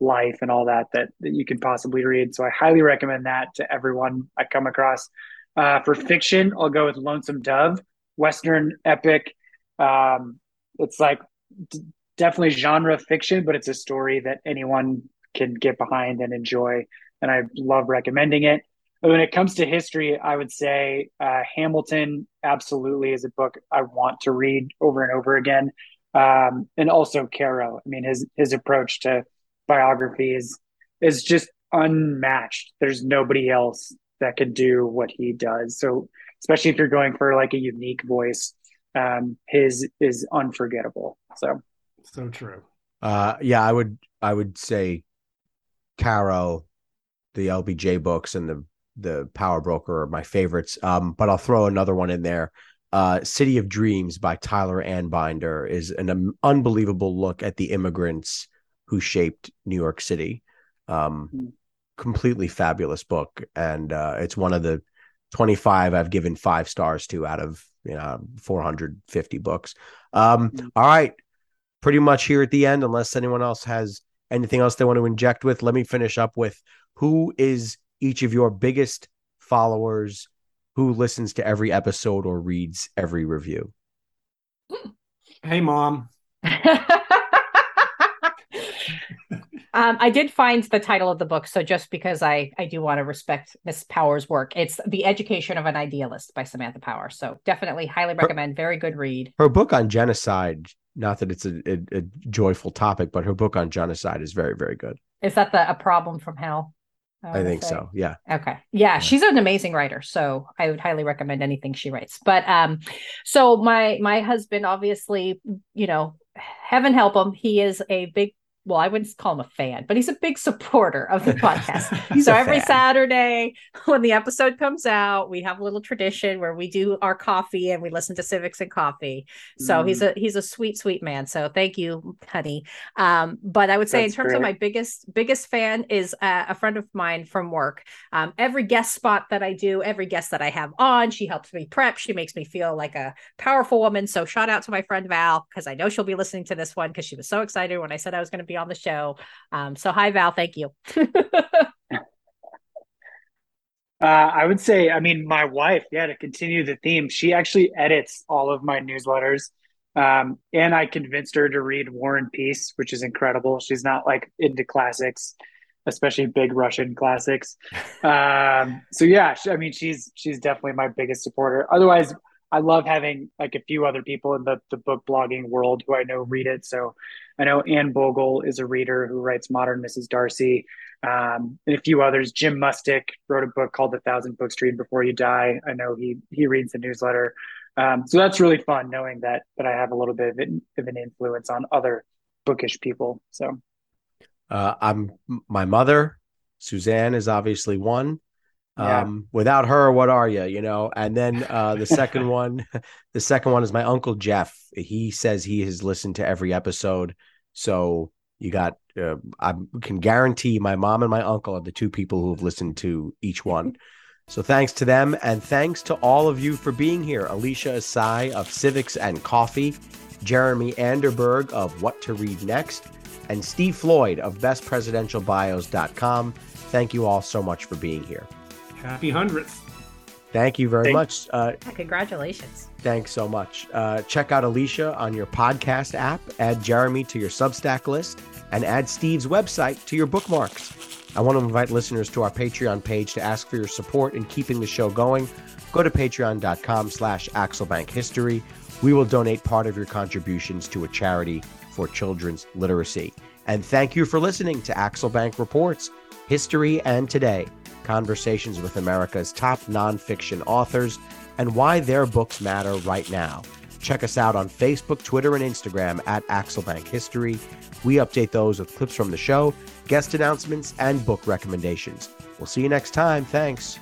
Speaker 3: life and all that that, that you can possibly read. So I highly recommend that to everyone I come across. Uh, for fiction, I'll go with Lonesome Dove, Western epic um, it's like d- definitely genre fiction, but it's a story that anyone can get behind and enjoy. And I love recommending it. But when it comes to history, I would say uh, Hamilton absolutely is a book I want to read over and over again. Um, and also Caro. I mean, his his approach to biography is is just unmatched. There's nobody else that could do what he does. So especially if you're going for like a unique voice, um, his is unforgettable. So,
Speaker 4: so true.
Speaker 1: Uh, yeah, I would, I would say, Caro, the LBJ books, and the the Power Broker are my favorites. Um, but I'll throw another one in there. Uh, City of Dreams by Tyler Anbinder is an um, unbelievable look at the immigrants who shaped New York City. Um, mm-hmm. completely fabulous book, and uh, it's one of the 25 I've given five stars to out of you know 450 books um mm-hmm. all right pretty much here at the end unless anyone else has anything else they want to inject with let me finish up with who is each of your biggest followers who listens to every episode or reads every review
Speaker 4: hey mom (laughs)
Speaker 2: Um, I did find the title of the book, so just because I I do want to respect Miss Powers' work, it's "The Education of an Idealist" by Samantha Power. So definitely, highly recommend. Her, Very good read.
Speaker 1: Her book on genocide. Not that it's a, a, a, joyful topic, but her book on genocide is very very good.
Speaker 2: Is that the a problem from hell?
Speaker 1: I, I think say. so. Yeah.
Speaker 2: Okay. Yeah, yeah, she's an amazing writer, so I would highly recommend anything she writes. But um, so my my husband, obviously, you know, heaven help him, he is a big well, I wouldn't call him a fan, but he's a big supporter of the (laughs) podcast. so every fan. Saturday (laughs) when the episode comes out, we have a little tradition where we do our coffee and we listen to Civics and Coffee. So mm. he's a he's a sweet, sweet man. So thank you, honey. Um, but I would say That's in terms great. of my biggest biggest fan is uh, a friend of mine from work. Um, every guest spot that I do, every guest that I have on, she helps me prep. She makes me feel like a powerful woman. So shout out to my friend Val because I know she'll be listening to this one because she was so excited when I said I was going to be on the show. Um, so hi, Val. Thank you. (laughs)
Speaker 3: uh, I would say, I mean, my wife, yeah, to continue the theme, she actually edits all of my newsletters. Um, and I convinced her to read War and Peace, which is incredible. She's not like into classics, especially big Russian classics. (laughs) Um, so yeah, I mean, she's she's definitely my biggest supporter. Otherwise, I love having like a few other people in the the book blogging world who I know read it. So I know Anne Bogel is a reader who writes Modern Mrs. Darcy, um, and a few others. Jim Mustich wrote a book called The Thousand Books to Read Before You Die. I know he he reads the newsletter. Um, so that's really fun knowing that that I have a little bit of an, of an influence on other bookish people. So
Speaker 1: uh, I'm my mother, Suzanne, is obviously one.
Speaker 3: Yeah.
Speaker 1: Um, without her, what are you? You know. And then uh, the second (laughs) one, the second one is my uncle Jeff. He says he has listened to every episode. So you got, uh, I can guarantee my mom and my uncle are the two people who have listened to each one. (laughs) So thanks to them, and thanks to all of you for being here. Alicia Asai of Civics and Coffee, Jeremy Anderberg of What to Read Next, and Steve Floyd of BestPresidentialBios.com. Thank you all so much for being here.
Speaker 4: Happy hundredth.
Speaker 1: Thank you very
Speaker 3: Thank-
Speaker 1: much. Uh,
Speaker 2: Yeah, congratulations.
Speaker 1: thanks so much. Uh, check out Alicia on your podcast app, add Jeremy to your Substack list, and add Steve's website to your bookmarks. I want to invite listeners to our Patreon page to ask for your support in keeping the show going. Go to patreon.com slash Axelbank History. We will donate part of your contributions to a charity for children's literacy. And thank you for listening to Axelbank Reports, History and Today, conversations with America's top nonfiction authors and why their books matter right now. Check us out on Facebook, Twitter, and Instagram at Axelbank History. We update those with clips from the show, guest announcements, and book recommendations. We'll see you next time. Thanks.